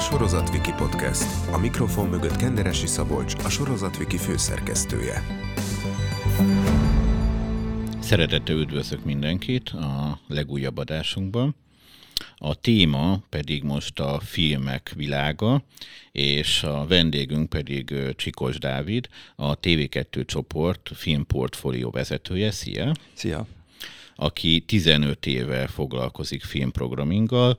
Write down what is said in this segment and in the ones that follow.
Sorozatviki Podcast. A mikrofon mögött Kenderesi Szabolcs, a Sorozatviki főszerkesztője. Szeretettel üdvözlök mindenkit a legújabb adásunkban. A téma pedig most a filmek világa, és a vendégünk pedig Csikos Dávid, a TV2 csoport filmportfólió vezetője. Szia! Szia! Aki 15 éve foglalkozik filmprograminggal,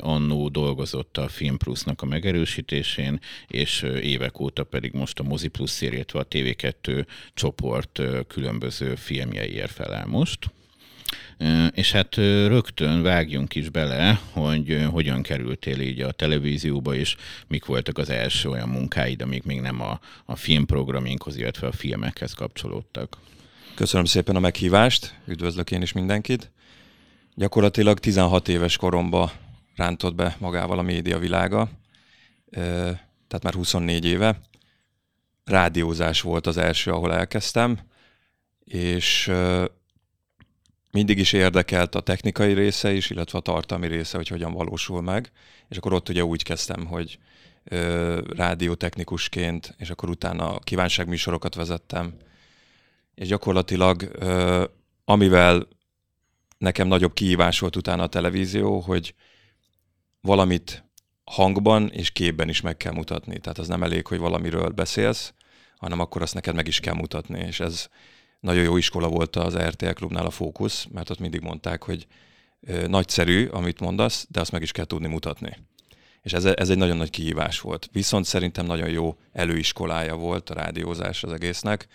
annó dolgozott a Film Plus-nak a megerősítésén, és évek óta pedig most a Mozi Plus, illetve a TV2 csoport különböző filmjeiért felel most. És hát rögtön vágjunk is bele, hogy hogyan kerültél így a televízióba, és mik voltak az első olyan munkáid, amik még nem a, a filmprograminghoz, illetve a filmekhez kapcsolódtak. Köszönöm szépen a meghívást, üdvözlök én is mindenkit. Gyakorlatilag 16 éves koromba rántott be magával a média világa, tehát már 24 éve. Rádiózás volt az első, ahol elkezdtem, és mindig is érdekelt a technikai része is, illetve a tartalmi része, hogy hogyan valósul meg. És akkor ott ugye úgy kezdtem, hogy rádiótechnikusként, és akkor utána kívánságműsorokat vezettem, és gyakorlatilag amivel nekem nagyobb kihívás volt utána a televízió, hogy valamit hangban és képben is meg kell mutatni. Tehát az nem elég, hogy valamiről beszélsz, hanem akkor azt neked meg is kell mutatni. És ez nagyon jó iskola volt az RTL klubnál a fókusz, mert ott mindig mondták, hogy nagyszerű, amit mondasz, de azt meg is kell tudni mutatni. És ez, ez egy nagyon nagy kihívás volt. Viszont szerintem nagyon jó előiskolája volt a rádiózás az egésznek,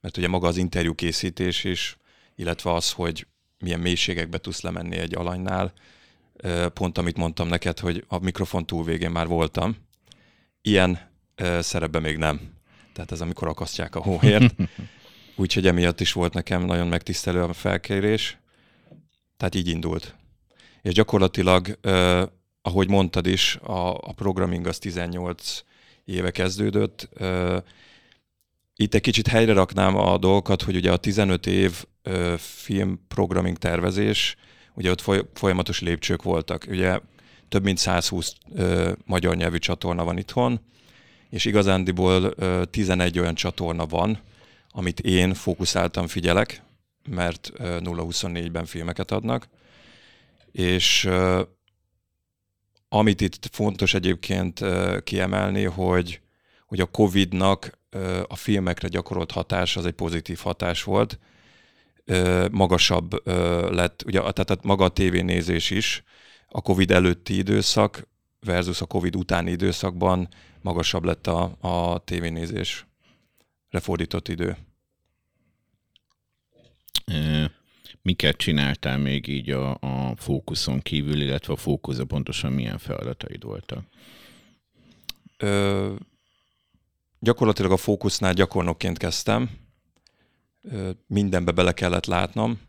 mert ugye maga az interjú készítés is, illetve az, hogy milyen mélységekbe tudsz lemenni egy alanynál, pont amit mondtam neked, hogy a mikrofon túl végén már voltam, ilyen szerepben még nem. Tehát ez amikor akasztják a hóért. Úgyhogy emiatt is volt nekem nagyon megtisztelő a felkérés. Tehát így indult. És gyakorlatilag, ahogy mondtad is, a, a programming az 18 éve kezdődött, itt egy kicsit helyre raknám a dolgokat, hogy ugye a 15 év ö, film programming tervezés, ugye ott foly- folyamatos lépcsők voltak. Ugye több mint 120 ö, magyar nyelvű csatorna van itthon, és igazándiból ö, 11 olyan csatorna van, amit én fókuszáltam figyelek, mert 0-24-ben filmeket adnak, és amit itt fontos egyébként kiemelni, hogy, hogy a Covid-nak a filmekre gyakorolt hatás az egy pozitív hatás volt. Magasabb lett, ugye, tehát maga a tévénézés is, a Covid előtti időszak versus a Covid utáni időszakban magasabb lett a, a tévénézés fordított idő. Miket csináltál még így a, a fókuszon kívül, illetve a fókuszon pontosan milyen feladataid voltak? Ö, Gyakorlatilag a fókusznál gyakornokként kezdtem, mindenbe bele kellett látnom.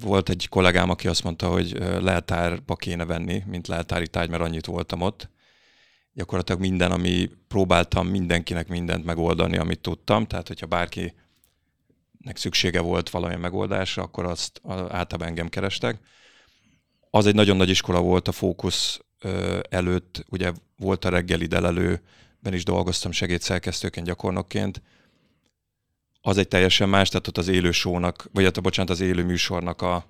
Volt egy kollégám, aki azt mondta, hogy leltárba kéne venni, mint leltári táj, mert annyit voltam ott. Gyakorlatilag minden, ami próbáltam mindenkinek mindent megoldani, amit tudtam. Tehát, hogyha bárkinek szüksége volt valamilyen megoldásra, akkor azt általában engem kerestek. Az egy nagyon nagy iskola volt a fókusz előtt, ugye volt a reggeli delelő, ben is dolgoztam segédszerkesztőként, gyakornokként, az egy teljesen más, tehát ott az élő sónak, vagy hát bocsánat, az élő műsornak a,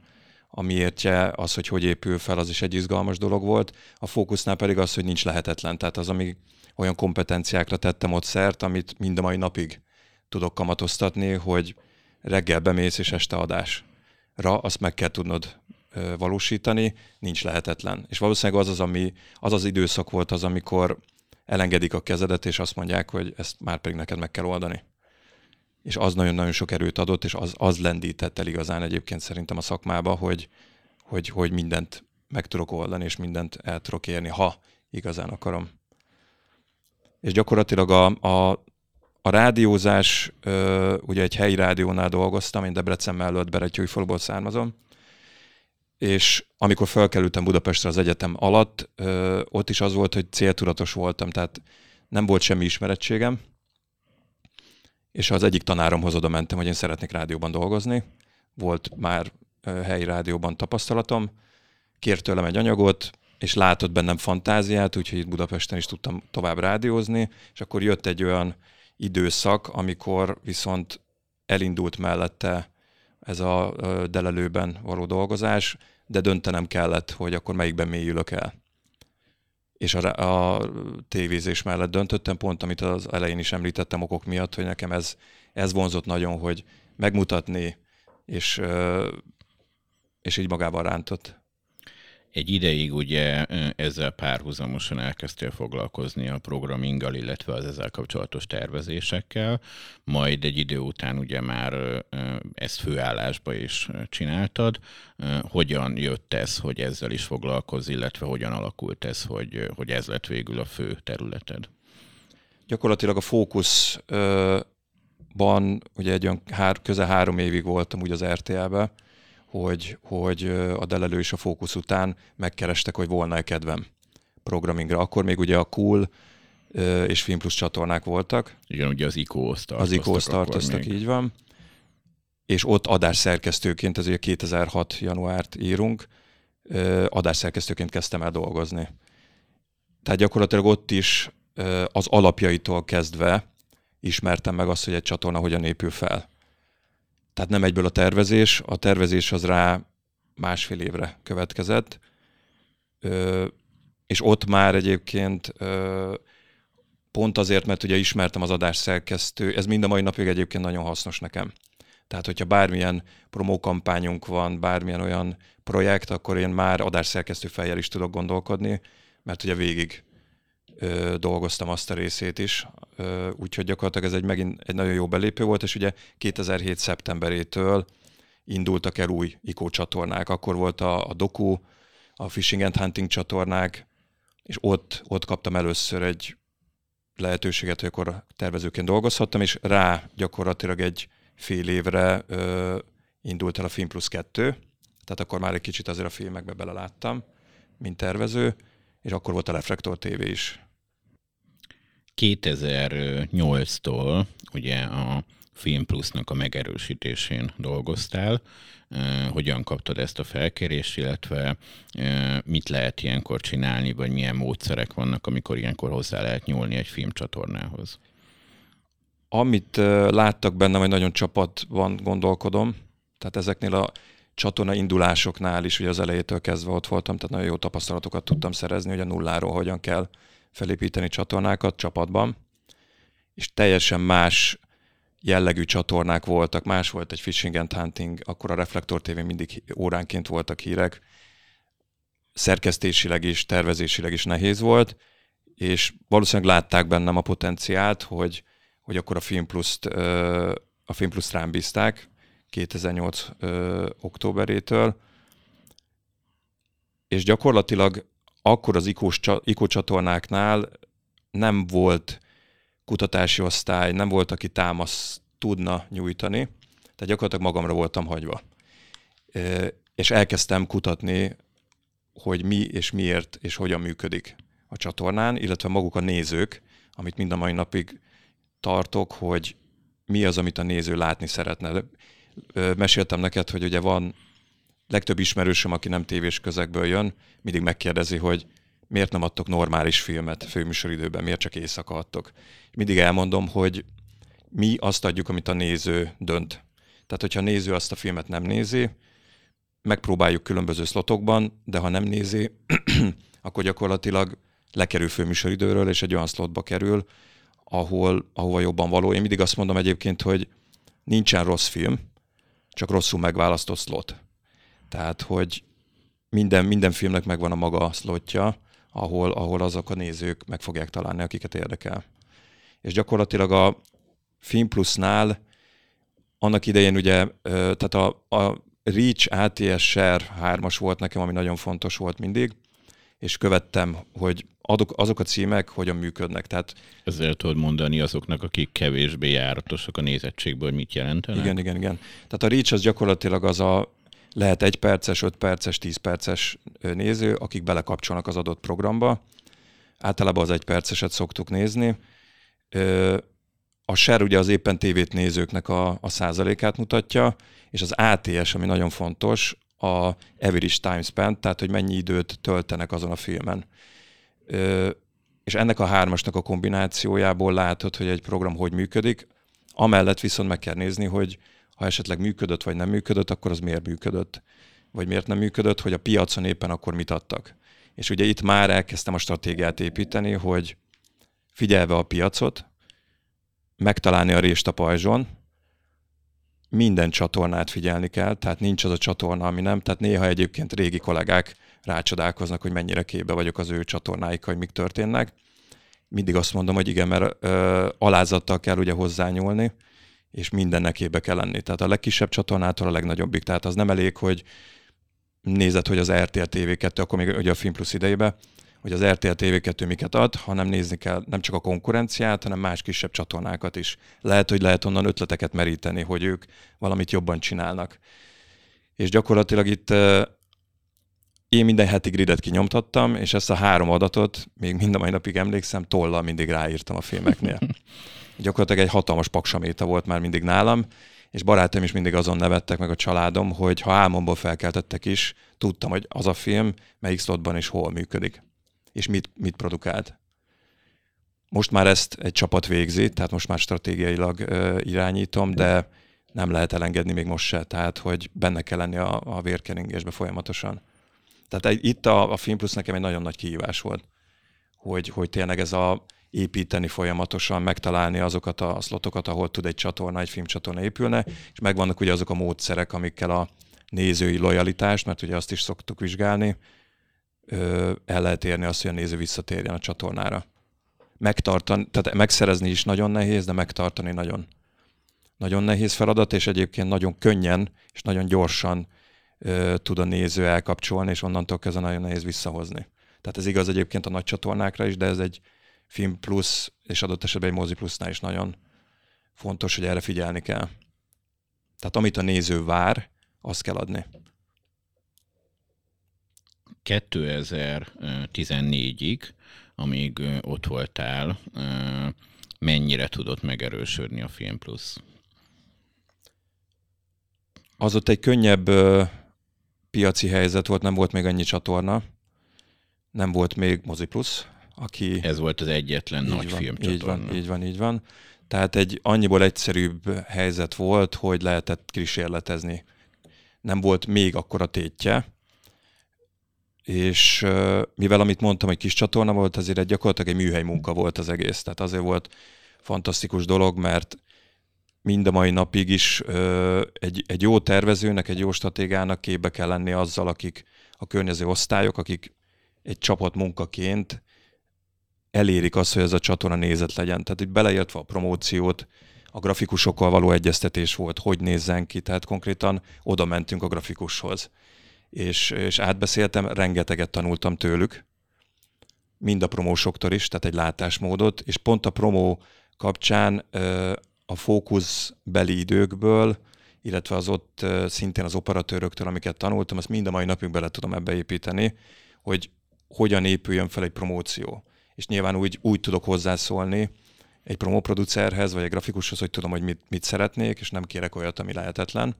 a miértje, az, hogy hogy épül fel, az is egy izgalmas dolog volt. A fókusznál pedig az, hogy nincs lehetetlen. Tehát az, ami olyan kompetenciákra tettem ott szert, amit mind a mai napig tudok kamatoztatni, hogy reggel bemész és este adásra, azt meg kell tudnod valósítani, nincs lehetetlen. És valószínűleg az az, ami, az az időszak volt az, amikor elengedik a kezedet, és azt mondják, hogy ezt már pedig neked meg kell oldani. És az nagyon-nagyon sok erőt adott, és az, az lendített el igazán egyébként szerintem a szakmába, hogy, hogy, hogy mindent meg tudok oldani, és mindent el tudok érni, ha igazán akarom. És gyakorlatilag a, a, a rádiózás, ugye egy helyi rádiónál dolgoztam, én Debrecen mellett Beretyújfaluból származom, és amikor felkerültem Budapestre az egyetem alatt, ö, ott is az volt, hogy céltudatos voltam, tehát nem volt semmi ismerettségem, és az egyik tanáromhoz oda mentem, hogy én szeretnék rádióban dolgozni. Volt már helyi rádióban tapasztalatom, kért tőlem egy anyagot, és látott bennem fantáziát, úgyhogy itt Budapesten is tudtam tovább rádiózni, és akkor jött egy olyan időszak, amikor viszont elindult mellette ez a delelőben való dolgozás, de döntenem kellett, hogy akkor melyikben mélyülök el. És a, a tévézés mellett döntöttem, pont amit az elején is említettem okok miatt, hogy nekem ez, ez vonzott nagyon, hogy megmutatni, és, és így magával rántott. Egy ideig ugye ezzel párhuzamosan elkezdtél foglalkozni a programminggal, illetve az ezzel kapcsolatos tervezésekkel, majd egy idő után ugye már ezt főállásba is csináltad. Hogyan jött ez, hogy ezzel is foglalkozz, illetve hogyan alakult ez, hogy, hogy ez lett végül a fő területed? Gyakorlatilag a fókuszban ugye egy olyan hár, köze három évig voltam úgy az RTL-be, hogy, hogy a Delelő és a Fókusz után megkerestek, hogy volna-e kedvem programmingra. Akkor még ugye a Cool és Film Plus csatornák voltak. Igen, ugye az ICO-hoz tartoztak. Az ICO-hoz tartoztak, így van. És ott adásszerkesztőként, ez ugye 2006 januárt írunk, adásszerkesztőként kezdtem el dolgozni. Tehát gyakorlatilag ott is az alapjaitól kezdve ismertem meg azt, hogy egy csatorna hogyan épül fel. Tehát nem egyből a tervezés, a tervezés az rá másfél évre következett, ö, és ott már egyébként ö, pont azért, mert ugye ismertem az adás szerkesztő, ez mind a mai napig egyébként nagyon hasznos nekem. Tehát, hogyha bármilyen promókampányunk van, bármilyen olyan projekt, akkor én már adásszerkesztő fejjel is tudok gondolkodni, mert ugye végig ö, dolgoztam azt a részét is, úgyhogy gyakorlatilag ez egy megint egy nagyon jó belépő volt, és ugye 2007. szeptemberétől indultak el új ICO csatornák. Akkor volt a, a Doku, a Fishing and Hunting csatornák, és ott, ott kaptam először egy lehetőséget, hogy akkor tervezőként dolgozhattam, és rá gyakorlatilag egy fél évre ö, indult el a Film Plus 2, tehát akkor már egy kicsit azért a filmekbe beleláttam, mint tervező, és akkor volt a Reflektor TV is. 2008-tól ugye a Film Plusnak a megerősítésén dolgoztál. Hogyan kaptad ezt a felkérést, illetve mit lehet ilyenkor csinálni, vagy milyen módszerek vannak, amikor ilyenkor hozzá lehet nyúlni egy filmcsatornához? Amit láttak bennem, hogy nagyon csapat van, gondolkodom. Tehát ezeknél a csatorna indulásoknál is, ugye az elejétől kezdve ott voltam, tehát nagyon jó tapasztalatokat tudtam szerezni, hogy a nulláról hogyan kell felépíteni csatornákat csapatban, és teljesen más jellegű csatornák voltak, más volt egy Fishing and Hunting, akkor a Reflektor TV mindig óránként voltak hírek, szerkesztésileg is, tervezésileg is nehéz volt, és valószínűleg látták bennem a potenciált, hogy, hogy akkor a Film Plus-t, a Film Plus rám bízták 2008 októberétől, és gyakorlatilag akkor az ICO csatornáknál nem volt kutatási osztály, nem volt, aki támasz tudna nyújtani, tehát gyakorlatilag magamra voltam hagyva. És elkezdtem kutatni, hogy mi és miért és hogyan működik a csatornán, illetve maguk a nézők, amit mind a mai napig tartok, hogy mi az, amit a néző látni szeretne. Meséltem neked, hogy ugye van legtöbb ismerősöm, aki nem tévés közegből jön, mindig megkérdezi, hogy miért nem adtok normális filmet főműsoridőben, miért csak éjszaka adtok. Mindig elmondom, hogy mi azt adjuk, amit a néző dönt. Tehát, hogyha a néző azt a filmet nem nézi, megpróbáljuk különböző szlotokban, de ha nem nézi, akkor gyakorlatilag lekerül főműsoridőről, és egy olyan szlotba kerül, ahol, ahova jobban való. Én mindig azt mondom egyébként, hogy nincsen rossz film, csak rosszul megválasztott slot. Tehát, hogy minden, minden filmnek megvan a maga szlotja, ahol, ahol azok a nézők meg fogják találni, akiket érdekel. És gyakorlatilag a Film Plusnál annak idején ugye, tehát a, a Reach ATS Share 3-as volt nekem, ami nagyon fontos volt mindig, és követtem, hogy adok, azok a címek hogyan működnek. Tehát, Ezzel tudod mondani azoknak, akik kevésbé járatosak a nézettségből, hogy mit jelentenek? Igen, igen, igen. Tehát a Reach az gyakorlatilag az a lehet egy perces, öt perces, tíz perces néző, akik belekapcsolnak az adott programba. Általában az egy perceset szoktuk nézni. A share ugye az éppen tévét nézőknek a, a százalékát mutatja, és az ATS, ami nagyon fontos, a average time spent, tehát hogy mennyi időt töltenek azon a filmen. És ennek a hármasnak a kombinációjából látod, hogy egy program hogy működik, amellett viszont meg kell nézni, hogy ha esetleg működött vagy nem működött, akkor az miért működött, vagy miért nem működött, hogy a piacon éppen akkor mit adtak. És ugye itt már elkezdtem a stratégiát építeni, hogy figyelve a piacot, megtalálni a rést a pajzson, minden csatornát figyelni kell, tehát nincs az a csatorna, ami nem, tehát néha egyébként régi kollégák rácsodálkoznak, hogy mennyire képbe vagyok az ő csatornáik, hogy mik történnek. Mindig azt mondom, hogy igen, mert ö, alázattal kell ugye hozzányúlni, és mindennek képbe kell lenni. Tehát a legkisebb csatornától a legnagyobbig. Tehát az nem elég, hogy nézed, hogy az RTL TV2, akkor még ugye a Film Plus idejében, hogy az RTL TV2 miket ad, hanem nézni kell nem csak a konkurenciát, hanem más kisebb csatornákat is. Lehet, hogy lehet onnan ötleteket meríteni, hogy ők valamit jobban csinálnak. És gyakorlatilag itt én minden heti gridet kinyomtattam, és ezt a három adatot, még mind a mai napig emlékszem, tollal mindig ráírtam a filmeknél. Gyakorlatilag egy hatalmas paksaméta volt már mindig nálam, és barátaim is mindig azon nevettek, meg a családom, hogy ha álmomból felkeltettek is, tudtam, hogy az a film melyik slotban és hol működik, és mit, mit produkált. Most már ezt egy csapat végzi, tehát most már stratégiailag uh, irányítom, de nem lehet elengedni még most se, tehát hogy benne kell lenni a, a vérkeringésbe folyamatosan. Tehát itt a, a Film Plus nekem egy nagyon nagy kihívás volt, hogy, hogy tényleg ez a építeni folyamatosan, megtalálni azokat a szlotokat, ahol tud egy csatorna, egy filmcsatorna épülne, és megvannak ugye azok a módszerek, amikkel a nézői lojalitást, mert ugye azt is szoktuk vizsgálni, el lehet érni azt, hogy a néző visszatérjen a csatornára. Megtartani, tehát megszerezni is nagyon nehéz, de megtartani nagyon, nagyon nehéz feladat, és egyébként nagyon könnyen és nagyon gyorsan tud a néző elkapcsolni, és onnantól kezdve nagyon nehéz visszahozni. Tehát ez igaz egyébként a nagy csatornákra is, de ez egy film plusz, és adott esetben egy mozi plusznál is nagyon fontos, hogy erre figyelni kell. Tehát amit a néző vár, azt kell adni. 2014-ig, amíg ott voltál, mennyire tudott megerősödni a Film Plus? Az ott egy könnyebb piaci helyzet volt, nem volt még annyi csatorna, nem volt még Mozi Plus, aki... Ez volt az egyetlen nagy van, filmcsatorna. Így van, így van, így van. Tehát egy annyiból egyszerűbb helyzet volt, hogy lehetett kísérletezni. Nem volt még akkora tétje, és mivel amit mondtam, hogy kis csatorna volt, azért egy gyakorlatilag egy műhely munka volt az egész. Tehát azért volt fantasztikus dolog, mert mind a mai napig is egy, egy jó tervezőnek, egy jó stratégának képbe kell lenni azzal, akik a környező osztályok, akik egy csapat munkaként elérik azt, hogy ez a csatorna nézet legyen. Tehát itt beleértve a promóciót, a grafikusokkal való egyeztetés volt, hogy nézzen ki, tehát konkrétan oda mentünk a grafikushoz. És, és átbeszéltem, rengeteget tanultam tőlük, mind a promósoktól is, tehát egy látásmódot, és pont a promó kapcsán a fókuszbeli időkből, illetve az ott szintén az operatőröktől, amiket tanultam, azt mind a mai napig bele tudom ebbe építeni, hogy hogyan épüljön fel egy promóció. És nyilván úgy, úgy tudok hozzászólni egy promóproducerhez, vagy egy grafikushoz, hogy tudom, hogy mit, mit szeretnék, és nem kérek olyat, ami lehetetlen.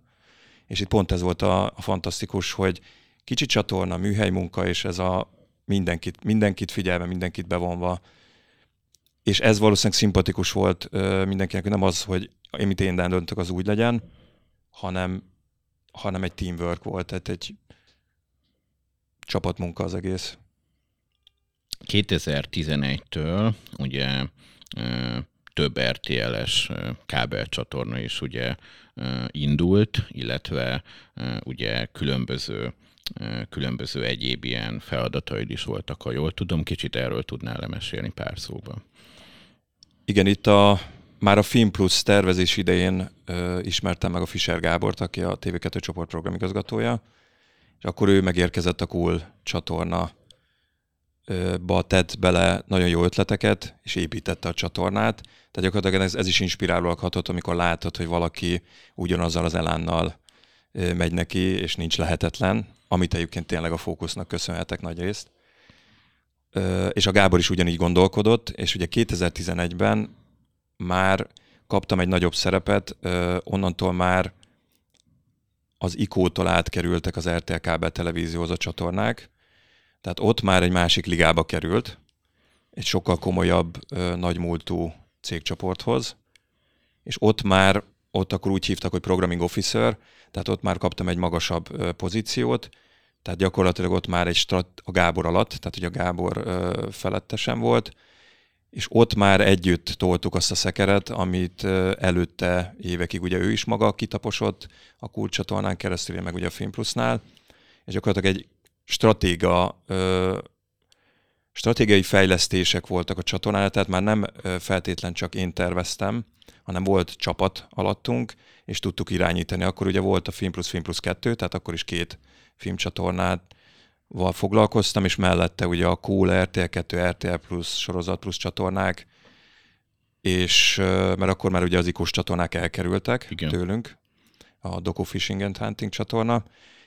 És itt pont ez volt a, a fantasztikus, hogy kicsi csatorna, műhely munka, és ez a mindenkit, mindenkit figyelve, mindenkit bevonva, és ez valószínűleg szimpatikus volt mindenkinek, hogy nem az, hogy én mit én döntök, az úgy legyen, hanem, hanem egy teamwork volt, tehát egy csapatmunka az egész. 2011-től ugye több RTL-es kábelcsatorna is ugye indult, illetve ugye különböző különböző egyéb ilyen feladataid is voltak, ha jól tudom. Kicsit erről tudnál lemesélni pár szóban. Igen, itt a, már a Film Plus tervezés idején ö, ismertem meg a Fischer Gábort, aki a TV2 csoport programigazgatója, és akkor ő megérkezett a Cool csatorna ba tett bele nagyon jó ötleteket, és építette a csatornát. Tehát gyakorlatilag ez, ez is inspirálóak hatott, amikor látod, hogy valaki ugyanazzal az elánnal megy neki, és nincs lehetetlen, amit egyébként tényleg a fókusznak köszönhetek nagy részt és a Gábor is ugyanígy gondolkodott, és ugye 2011-ben már kaptam egy nagyobb szerepet, onnantól már az IKO-tól átkerültek az RTL kábel televízióhoz a csatornák, tehát ott már egy másik ligába került, egy sokkal komolyabb, nagymúltú cégcsoporthoz, és ott már, ott akkor úgy hívtak, hogy programming officer, tehát ott már kaptam egy magasabb pozíciót, tehát gyakorlatilag ott már egy strat, a Gábor alatt, tehát hogy a Gábor felettesen volt, és ott már együtt toltuk azt a szekeret, amit előtte évekig ugye ő is maga kitaposott a kulcsatornán keresztül, meg ugye a Film Plusnál, és gyakorlatilag egy stratéga, stratégiai fejlesztések voltak a csatornán, tehát már nem feltétlen csak én terveztem, hanem volt csapat alattunk, és tudtuk irányítani. Akkor ugye volt a Film Plus, Film Plus 2, tehát akkor is két filmcsatornát val foglalkoztam, és mellette ugye a Cool RTL 2, RTL Plus, Sorozat Plus csatornák, és mert akkor már ugye az ikos csatornák elkerültek Igen. tőlünk, a Doku Fishing and Hunting csatorna,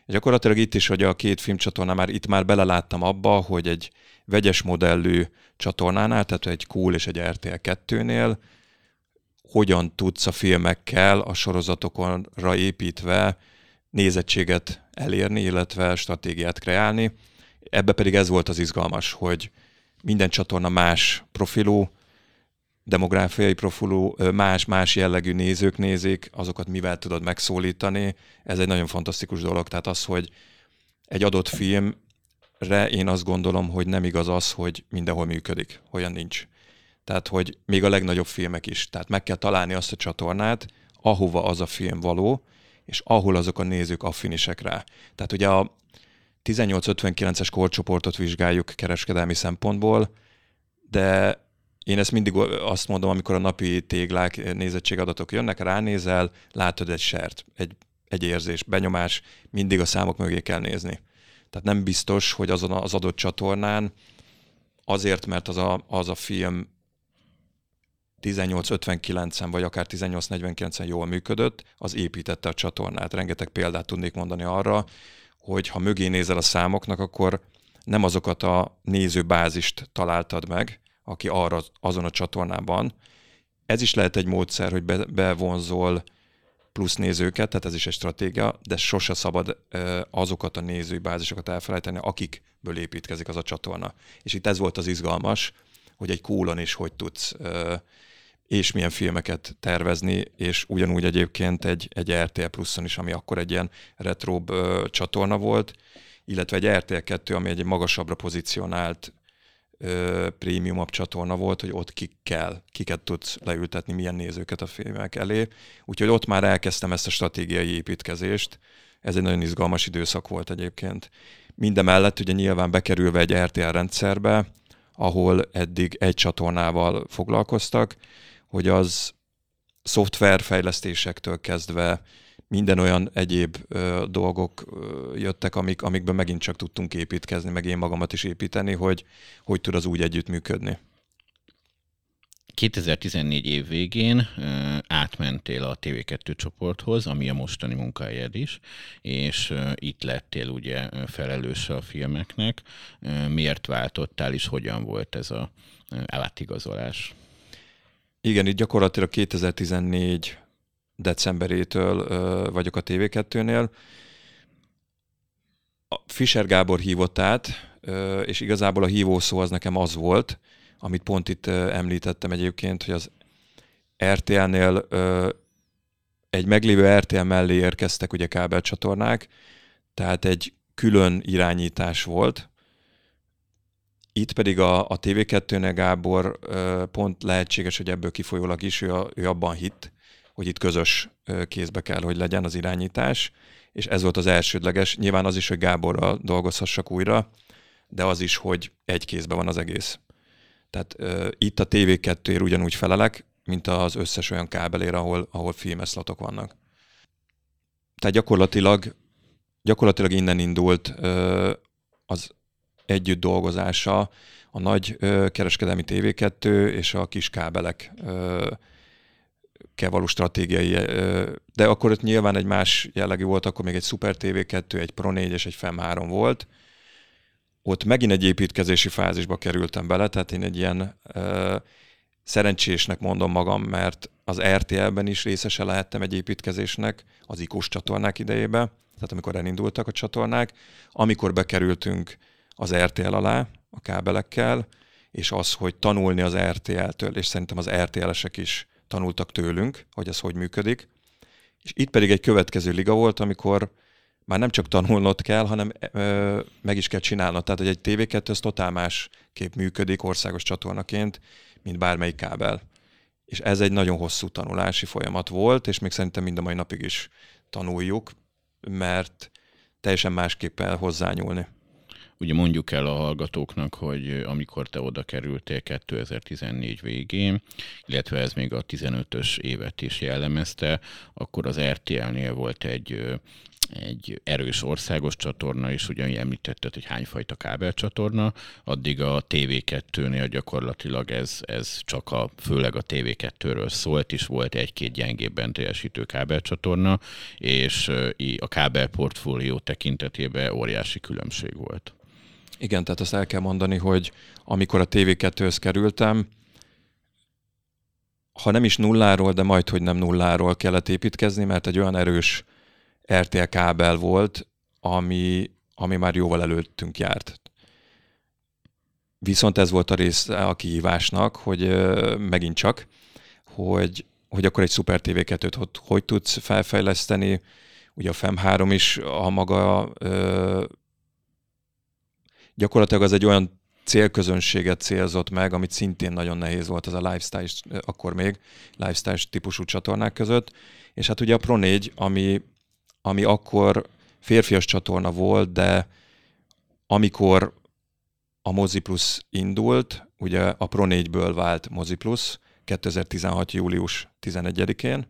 és gyakorlatilag itt is, hogy a két filmcsatorna már itt már beleláttam abba, hogy egy vegyes modellű csatornánál, tehát egy Cool és egy RTL 2-nél hogyan tudsz a filmekkel, a sorozatokonra építve nézettséget elérni, illetve stratégiát kreálni. Ebbe pedig ez volt az izgalmas, hogy minden csatorna más profilú, demográfiai profilú, más-más jellegű nézők nézik, azokat mivel tudod megszólítani. Ez egy nagyon fantasztikus dolog. Tehát az, hogy egy adott filmre én azt gondolom, hogy nem igaz az, hogy mindenhol működik. Olyan nincs. Tehát, hogy még a legnagyobb filmek is. Tehát meg kell találni azt a csatornát, ahova az a film való, és ahol azok a nézők affinisek rá. Tehát ugye a 18-59-es korcsoportot vizsgáljuk kereskedelmi szempontból, de én ezt mindig azt mondom, amikor a napi téglák, nézettségadatok jönnek, ránézel, látod egy sert, egy, egy érzés, benyomás, mindig a számok mögé kell nézni. Tehát nem biztos, hogy azon az adott csatornán azért, mert az a, az a film 1859-en vagy akár 1849-en jól működött, az építette a csatornát. Rengeteg példát tudnék mondani arra, hogy ha mögé nézel a számoknak, akkor nem azokat a nézőbázist találtad meg, aki arra azon a csatornában. Ez is lehet egy módszer, hogy be, bevonzol plusz nézőket, tehát ez is egy stratégia, de sose szabad azokat a nézői bázisokat elfelejteni, akikből építkezik az a csatorna. És itt ez volt az izgalmas, hogy egy kólon is hogy tudsz és milyen filmeket tervezni, és ugyanúgy egyébként egy, egy RTL Pluszon is, ami akkor egy ilyen retrobb ö, csatorna volt, illetve egy RTL 2, ami egy magasabbra pozícionált ö, prémiumabb csatorna volt, hogy ott kell, kiket tudsz leültetni, milyen nézőket a filmek elé. Úgyhogy ott már elkezdtem ezt a stratégiai építkezést. Ez egy nagyon izgalmas időszak volt egyébként. Mindemellett ugye nyilván bekerülve egy RTL rendszerbe, ahol eddig egy csatornával foglalkoztak, hogy az szoftverfejlesztésektől kezdve minden olyan egyéb ö, dolgok ö, jöttek, amik, amikben megint csak tudtunk építkezni, meg én magamat is építeni, hogy hogy tud az úgy együttműködni. 2014 év végén ö, átmentél a TV2 csoporthoz, ami a mostani munkahelyed is, és ö, itt lettél ugye felelős a filmeknek. Ö, miért váltottál, és hogyan volt ez a átigazolás? Igen, itt gyakorlatilag 2014 decemberétől vagyok a TV2-nél. A Fischer Gábor hívott át, és igazából a hívószó az nekem az volt, amit pont itt említettem egyébként, hogy az RTL-nél egy meglévő RTL mellé érkeztek ugye kábelcsatornák, tehát egy külön irányítás volt, itt pedig a, a TV2-nek Gábor pont lehetséges, hogy ebből kifolyólag is ő, ő abban hitt, hogy itt közös kézbe kell, hogy legyen az irányítás, és ez volt az elsődleges. Nyilván az is, hogy Gáborral dolgozhassak újra, de az is, hogy egy kézben van az egész. Tehát uh, itt a TV2-ér ugyanúgy felelek, mint az összes olyan kábelér, ahol, ahol filmeszlatok vannak. Tehát gyakorlatilag, gyakorlatilag innen indult uh, az együtt dolgozása a nagy ö, kereskedelmi TV2 és a kis kábelek ö, kell való stratégiai, de akkor ott nyilván egy más jellegű volt, akkor még egy Super TV2, egy Pro 4 és egy FEM 3 volt. Ott megint egy építkezési fázisba kerültem bele, tehát én egy ilyen ö, szerencsésnek mondom magam, mert az RTL-ben is részese lehettem egy építkezésnek, az IKOS csatornák idejében, tehát amikor elindultak a csatornák, amikor bekerültünk az RTL alá a kábelekkel, és az, hogy tanulni az RTL-től, és szerintem az RTL-esek is tanultak tőlünk, hogy ez hogy működik. És itt pedig egy következő liga volt, amikor már nem csak tanulnod kell, hanem ö, meg is kell csinálnod. Tehát, hogy egy TV2 az totál más kép működik országos csatornaként, mint bármelyik kábel. És ez egy nagyon hosszú tanulási folyamat volt, és még szerintem mind a mai napig is tanuljuk, mert teljesen másképp kell hozzányúlni. Ugye mondjuk el a hallgatóknak, hogy amikor te oda kerültél 2014 végén, illetve ez még a 15-ös évet is jellemezte, akkor az RTL-nél volt egy egy erős országos csatorna is, ugyan említetted, hogy hányfajta kábelcsatorna, addig a TV2-nél gyakorlatilag ez, ez csak a, főleg a TV2-ről szólt, is volt egy-két gyengébben teljesítő kábelcsatorna, és a kábel portfólió tekintetében óriási különbség volt. Igen, tehát azt el kell mondani, hogy amikor a TV2-höz kerültem, ha nem is nulláról, de majd, hogy nem nulláról kellett építkezni, mert egy olyan erős RTL kábel volt, ami, ami már jóval előttünk járt. Viszont ez volt a része a kihívásnak, hogy megint csak, hogy, hogy akkor egy Super TV 2 hogy, hogy tudsz felfejleszteni, ugye a FEM3 is a maga ö, gyakorlatilag az egy olyan célközönséget célzott meg, amit szintén nagyon nehéz volt az a lifestyle, akkor még lifestyle típusú csatornák között. És hát ugye a Pro 4, ami ami akkor férfias csatorna volt, de amikor a Mozi Plus indult, ugye a Pro 4-ből vált Mozi Plus 2016. július 11-én.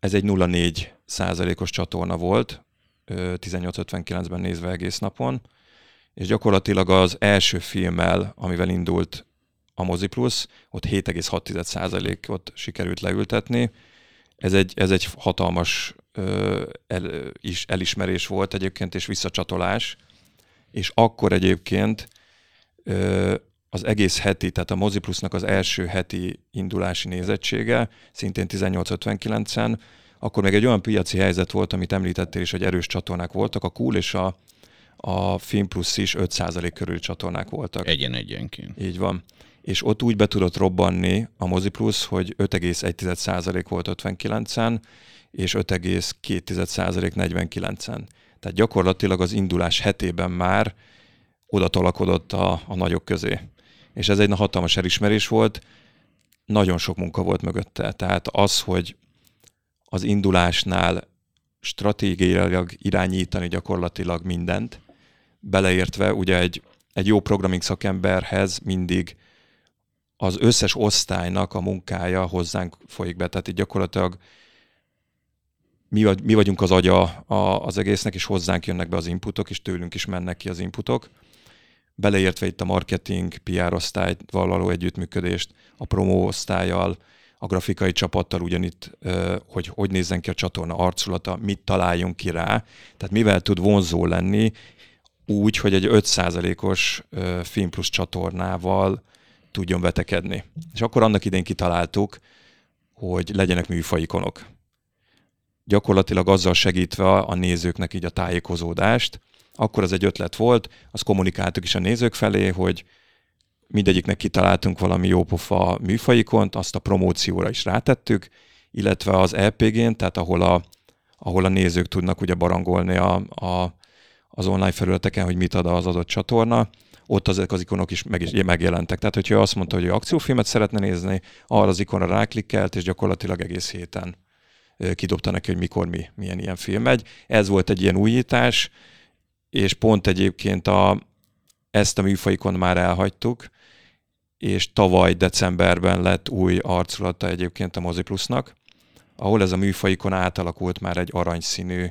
Ez egy 0,4 százalékos csatorna volt, 1859-ben nézve egész napon, és gyakorlatilag az első filmmel, amivel indult a Mozi Plus, ott 7,6 százalékot sikerült leültetni. Ez egy, ez egy hatalmas el, is elismerés volt egyébként, és visszacsatolás, és akkor egyébként az egész heti, tehát a Moziplusnak az első heti indulási nézettsége, szintén 1859-en, akkor még egy olyan piaci helyzet volt, amit említettél is, hogy erős csatornák voltak, a Cool és a, a Film Plus is 5% körül csatornák voltak. Egyen-egyenként. Így van. És ott úgy be tudott robbanni a Mozi Plus, hogy 5,1% volt 59-en, és 5,2% 49-en. Tehát gyakorlatilag az indulás hetében már oda tolakodott a, a nagyok közé. És ez egy hatalmas elismerés volt, nagyon sok munka volt mögötte. Tehát az, hogy az indulásnál stratégiailag irányítani gyakorlatilag mindent, beleértve ugye egy, egy jó programming szakemberhez mindig az összes osztálynak a munkája hozzánk folyik be. Tehát itt gyakorlatilag mi, vagy, mi vagyunk az agya a, az egésznek, és hozzánk jönnek be az inputok, és tőlünk is mennek ki az inputok. Beleértve itt a marketing, PR osztályt való együttműködést, a promó osztályjal, a grafikai csapattal ugyanitt, hogy hogy nézzen ki a csatorna arculata, mit találjunk ki rá. Tehát mivel tud vonzó lenni, úgy, hogy egy 5%-os Film Plus csatornával tudjon vetekedni. És akkor annak idén kitaláltuk, hogy legyenek műfajikonok gyakorlatilag azzal segítve a nézőknek így a tájékozódást, akkor az egy ötlet volt, azt kommunikáltuk is a nézők felé, hogy mindegyiknek kitaláltunk valami jópofa műfajikont, azt a promócióra is rátettük, illetve az LPG-n, e tehát ahol a, ahol a nézők tudnak ugye barangolni a, a, az online felületeken, hogy mit ad az adott csatorna, ott ezek az ikonok is, meg is megjelentek. Tehát, hogyha azt mondta, hogy akciófilmet szeretne nézni, arra az ikonra ráklikkelt, és gyakorlatilag egész héten kidobta neki, hogy mikor mi, milyen ilyen film megy. Ez volt egy ilyen újítás, és pont egyébként a, ezt a műfajikon már elhagytuk, és tavaly decemberben lett új arculata egyébként a Moziplusnak, ahol ez a műfajikon átalakult már egy aranyszínű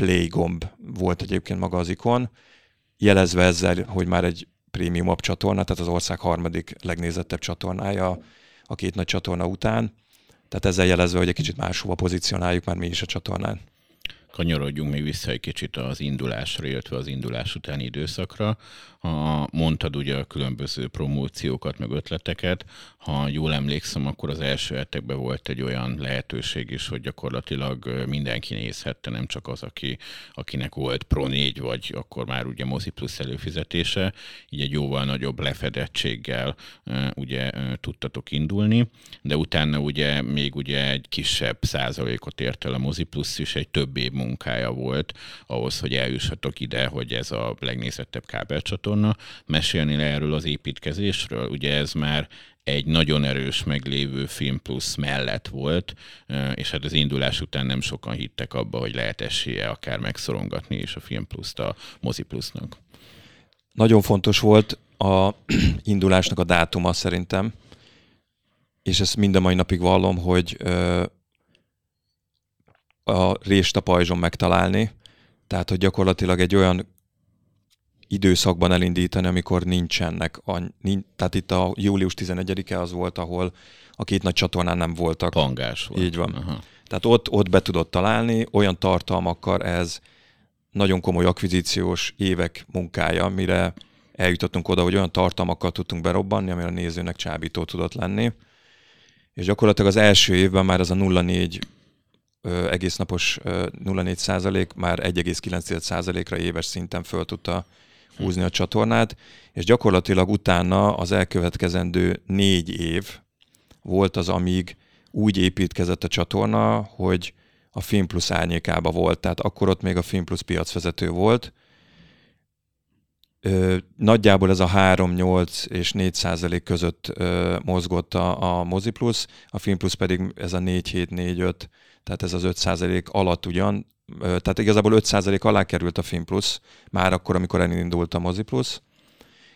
play gomb volt egyébként maga az ikon, jelezve ezzel, hogy már egy prémium csatorna, tehát az ország harmadik legnézettebb csatornája a két nagy csatorna után, tehát ezzel jelezve, hogy egy kicsit máshova pozícionáljuk már mi is a csatornán. Kanyarodjunk még vissza egy kicsit az indulásra, illetve az indulás utáni időszakra. Ha mondtad ugye a különböző promóciókat, meg ötleteket, ha jól emlékszem, akkor az első hetekben volt egy olyan lehetőség is, hogy gyakorlatilag mindenki nézhette, nem csak az, aki, akinek volt Pro 4, vagy akkor már ugye Mozi Plus előfizetése, így egy jóval nagyobb lefedettséggel ugye tudtatok indulni, de utána ugye még ugye egy kisebb százalékot ért el a Mozi Plus is, egy több év munkája volt ahhoz, hogy eljussatok ide, hogy ez a legnézettebb kábelcsatorna. Mesélni le erről az építkezésről, ugye ez már egy nagyon erős meglévő Film Plus mellett volt, és hát az indulás után nem sokan hittek abba, hogy lehet esélye akár megszorongatni is a Film Plus-t a Mozi Plusnak. Nagyon fontos volt a indulásnak a dátuma szerintem, és ezt mind a mai napig vallom, hogy a rést a pajzson megtalálni, tehát hogy gyakorlatilag egy olyan időszakban elindítani, amikor nincsenek. A, nincs, tehát itt a július 11-e az volt, ahol a két nagy csatornán nem voltak. Pangás volt. Így van. Aha. Tehát ott, ott be tudott találni, olyan tartalmakkal ez nagyon komoly akvizíciós évek munkája, mire eljutottunk oda, hogy olyan tartalmakkal tudtunk berobbanni, amire a nézőnek csábító tudott lenni. És gyakorlatilag az első évben már az a 0,4 egész napos 0,4 százalék már 1,9 százalékra éves szinten föl tudta húzni a csatornát, és gyakorlatilag utána az elkövetkezendő négy év volt az, amíg úgy építkezett a csatorna, hogy a Film Plus árnyékába volt, tehát akkor ott még a Film Plus piacvezető volt. Ö, nagyjából ez a 3, 8 és 4 százalék között ö, mozgott a, a Mozi Plus, a Film Plus pedig ez a 4, 7, 4, 5, tehát ez az 5 százalék alatt ugyan, tehát igazából 5% alá került a Film Plus, már akkor, amikor elindult a Mozi Plus,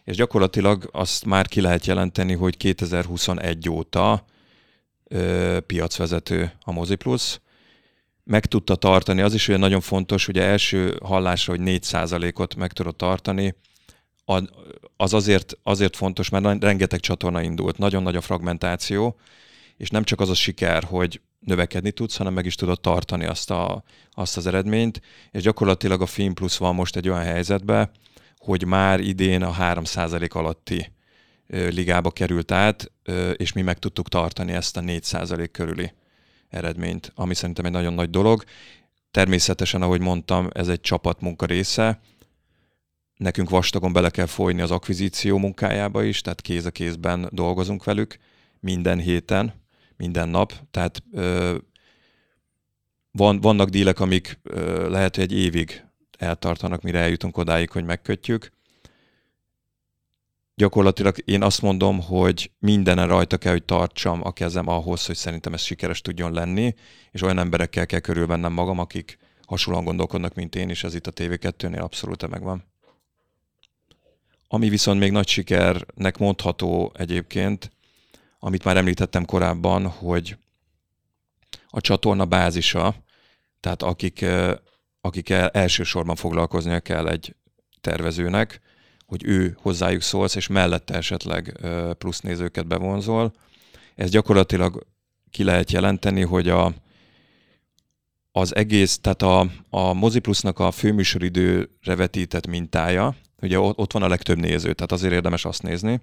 és gyakorlatilag azt már ki lehet jelenteni, hogy 2021 óta ö, piacvezető a Mozi Plus. Meg tudta tartani, az is ugye nagyon fontos, ugye első hallásra, hogy 4%-ot meg tudott tartani, az azért, azért fontos, mert rengeteg csatorna indult, nagyon nagy a fragmentáció, és nem csak az a siker, hogy növekedni tudsz, hanem meg is tudod tartani azt, a, azt az eredményt, és gyakorlatilag a Film Plus van most egy olyan helyzetben, hogy már idén a 3% alatti ligába került át, és mi meg tudtuk tartani ezt a 4% körüli eredményt, ami szerintem egy nagyon nagy dolog. Természetesen, ahogy mondtam, ez egy csapatmunka része, nekünk vastagon bele kell folyni az akvizíció munkájába is, tehát kéz a kézben dolgozunk velük minden héten, minden nap, tehát ö, van, vannak dílek, amik ö, lehet, hogy egy évig eltartanak, mire eljutunk odáig, hogy megkötjük. Gyakorlatilag én azt mondom, hogy mindenen rajta kell, hogy tartsam a kezem ahhoz, hogy szerintem ez sikeres tudjon lenni, és olyan emberekkel kell körülvennem magam, akik hasonlóan gondolkodnak, mint én, és ez itt a TV2-nél abszolút megvan. Ami viszont még nagy sikernek mondható egyébként, amit már említettem korábban, hogy a csatorna bázisa, tehát akik, akik elsősorban foglalkoznia kell egy tervezőnek, hogy ő hozzájuk szólsz, és mellette esetleg plusz nézőket bevonzol. Ez gyakorlatilag ki lehet jelenteni, hogy a, az egész, tehát a, a Mozi Plusnak a főműsoridőre vetített mintája, ugye ott van a legtöbb néző, tehát azért érdemes azt nézni,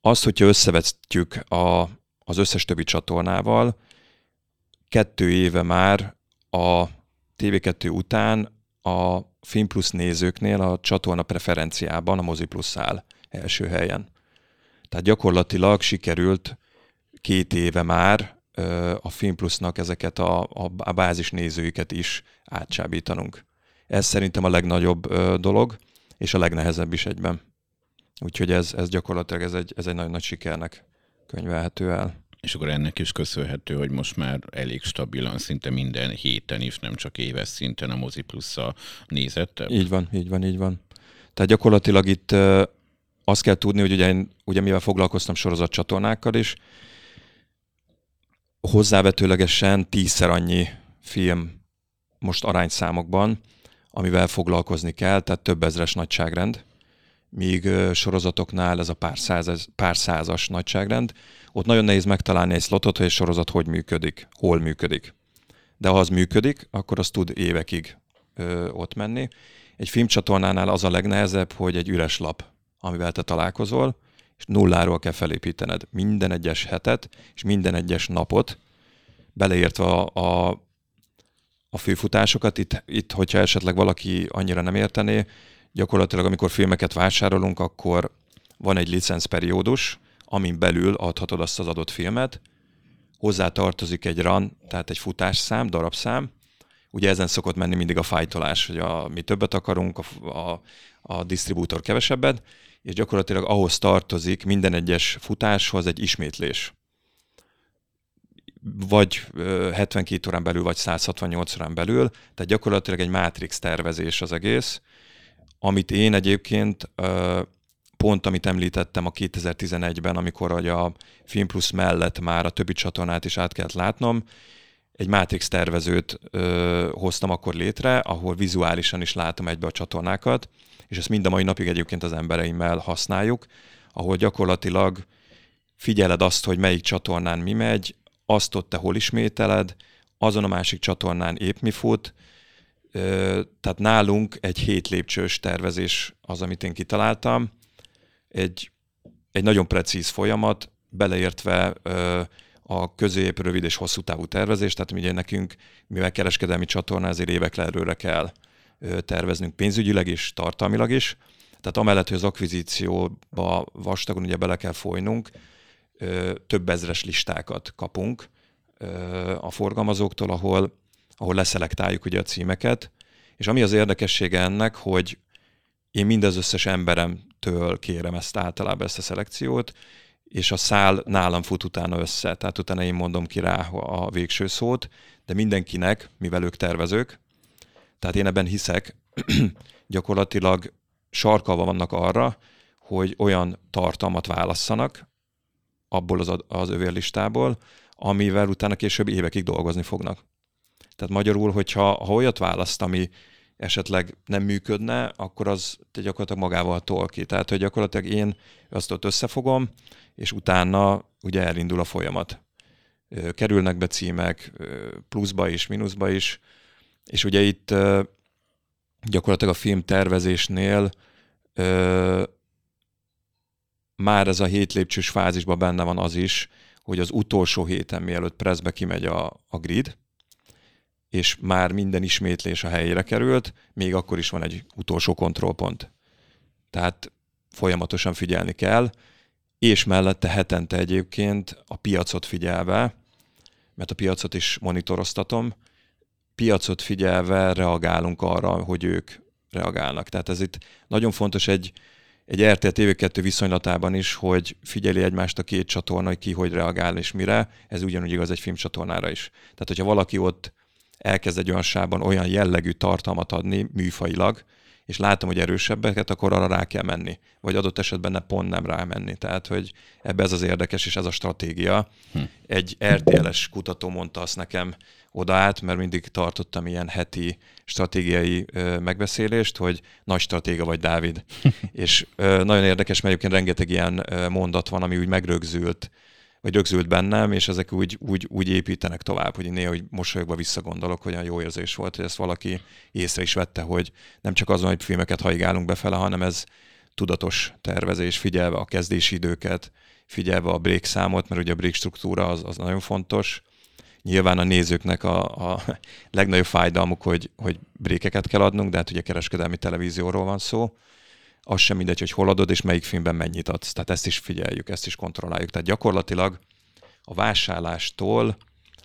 az, hogyha összevetjük a, az összes többi csatornával, kettő éve már a TV2 után a Film Plus nézőknél a csatorna preferenciában a Mozi Plus áll első helyen. Tehát gyakorlatilag sikerült két éve már a Film Plusnak ezeket a, a, a bázis nézőiket is átsábítanunk. Ez szerintem a legnagyobb dolog, és a legnehezebb is egyben. Úgyhogy ez, ez gyakorlatilag ez egy, ez egy nagyon nagy sikernek könyvelhető el. És akkor ennek is köszönhető, hogy most már elég stabilan, szinte minden héten is, nem csak éves szinten a Mozi Plus-a nézette. Így van, így van, így van. Tehát gyakorlatilag itt azt kell tudni, hogy ugye én, ugye mivel foglalkoztam sorozatcsatornákkal is, hozzávetőlegesen tízszer annyi film most arányszámokban, amivel foglalkozni kell, tehát több ezres nagyságrend míg sorozatoknál ez a pár, száz, pár százas nagyságrend. Ott nagyon nehéz megtalálni egy slotot, hogy egy sorozat hogy működik, hol működik. De ha az működik, akkor az tud évekig ö, ott menni. Egy filmcsatornánál az a legnehezebb, hogy egy üres lap, amivel te találkozol, és nulláról kell felépítened minden egyes hetet, és minden egyes napot, beleértve a, a, a főfutásokat. Itt, itt, hogyha esetleg valaki annyira nem értené, gyakorlatilag amikor filmeket vásárolunk, akkor van egy licenszperiódus, amin belül adhatod azt az adott filmet, hozzá tartozik egy run, tehát egy futásszám, darabszám, ugye ezen szokott menni mindig a fájtolás, hogy a, mi többet akarunk, a, a, a disztribútor kevesebbet, és gyakorlatilag ahhoz tartozik minden egyes futáshoz egy ismétlés. Vagy 72 órán belül, vagy 168 órán belül, tehát gyakorlatilag egy mátrix tervezés az egész, amit én egyébként pont, amit említettem a 2011-ben, amikor hogy a Film Plus mellett már a többi csatornát is át kellett látnom, egy Matrix tervezőt ö, hoztam akkor létre, ahol vizuálisan is látom egybe a csatornákat, és ezt mind a mai napig egyébként az embereimmel használjuk, ahol gyakorlatilag figyeled azt, hogy melyik csatornán mi megy, azt ott te hol ismételed, azon a másik csatornán épp mi fut, tehát nálunk egy hét lépcsős tervezés az, amit én kitaláltam, egy, egy nagyon precíz folyamat, beleértve a közép, rövid és hosszú távú tervezést, tehát ugye nekünk, mivel kereskedelmi csatorna, ezért évekre előre kell terveznünk pénzügyileg is, tartalmilag is. Tehát amellett, hogy az akvizícióba vastagon ugye bele kell folynunk, több ezres listákat kapunk a forgalmazóktól, ahol, ahol leszelektáljuk ugye a címeket, és ami az érdekessége ennek, hogy én mindez összes emberemtől kérem ezt általában ezt a szelekciót, és a szál nálam fut utána össze, tehát utána én mondom ki rá a végső szót, de mindenkinek, mivel ők tervezők, tehát én ebben hiszek, gyakorlatilag sarkalva vannak arra, hogy olyan tartalmat válasszanak abból az, az övérlistából, amivel utána később évekig dolgozni fognak. Tehát magyarul, hogyha ha olyat választ, ami esetleg nem működne, akkor az gyakorlatilag magával tol ki. Tehát, hogy gyakorlatilag én azt ott összefogom, és utána ugye elindul a folyamat. Kerülnek be címek pluszba is, mínuszba is, és ugye itt gyakorlatilag a film tervezésnél már ez a hét lépcsős fázisban benne van az is, hogy az utolsó héten, mielőtt pressbe kimegy a, a grid, és már minden ismétlés a helyére került, még akkor is van egy utolsó kontrollpont. Tehát folyamatosan figyelni kell, és mellette hetente egyébként a piacot figyelve, mert a piacot is monitoroztatom, piacot figyelve reagálunk arra, hogy ők reagálnak. Tehát ez itt nagyon fontos egy, egy RTL TV2 viszonylatában is, hogy figyeli egymást a két csatorna, hogy ki hogy reagál és mire, ez ugyanúgy igaz egy filmcsatornára is. Tehát, hogyha valaki ott elkezd egy olyan sában olyan jellegű tartalmat adni műfailag, és látom, hogy erősebbeket, akkor arra rá kell menni. Vagy adott esetben ne pont nem rámenni. Tehát, hogy ebbe ez az érdekes, és ez a stratégia. Hm. Egy RTL-es kutató mondta azt nekem oda át, mert mindig tartottam ilyen heti stratégiai ö, megbeszélést, hogy nagy stratéga vagy Dávid. és ö, nagyon érdekes, mert egyébként rengeteg ilyen ö, mondat van, ami úgy megrögzült vagy rögzült bennem, és ezek úgy, úgy, úgy építenek tovább, hogy néha hogy mosolyogva visszagondolok, hogy olyan jó érzés volt, hogy ezt valaki észre is vette, hogy nem csak azon, hogy filmeket haigálunk befele, hanem ez tudatos tervezés, figyelve a kezdési időket, figyelve a break számot, mert ugye a break struktúra az, az nagyon fontos. Nyilván a nézőknek a, a legnagyobb fájdalmuk, hogy, hogy brékeket kell adnunk, de hát ugye kereskedelmi televízióról van szó, az sem mindegy, hogy hol adod, és melyik filmben mennyit adsz. Tehát ezt is figyeljük, ezt is kontrolláljuk. Tehát gyakorlatilag a vásárlástól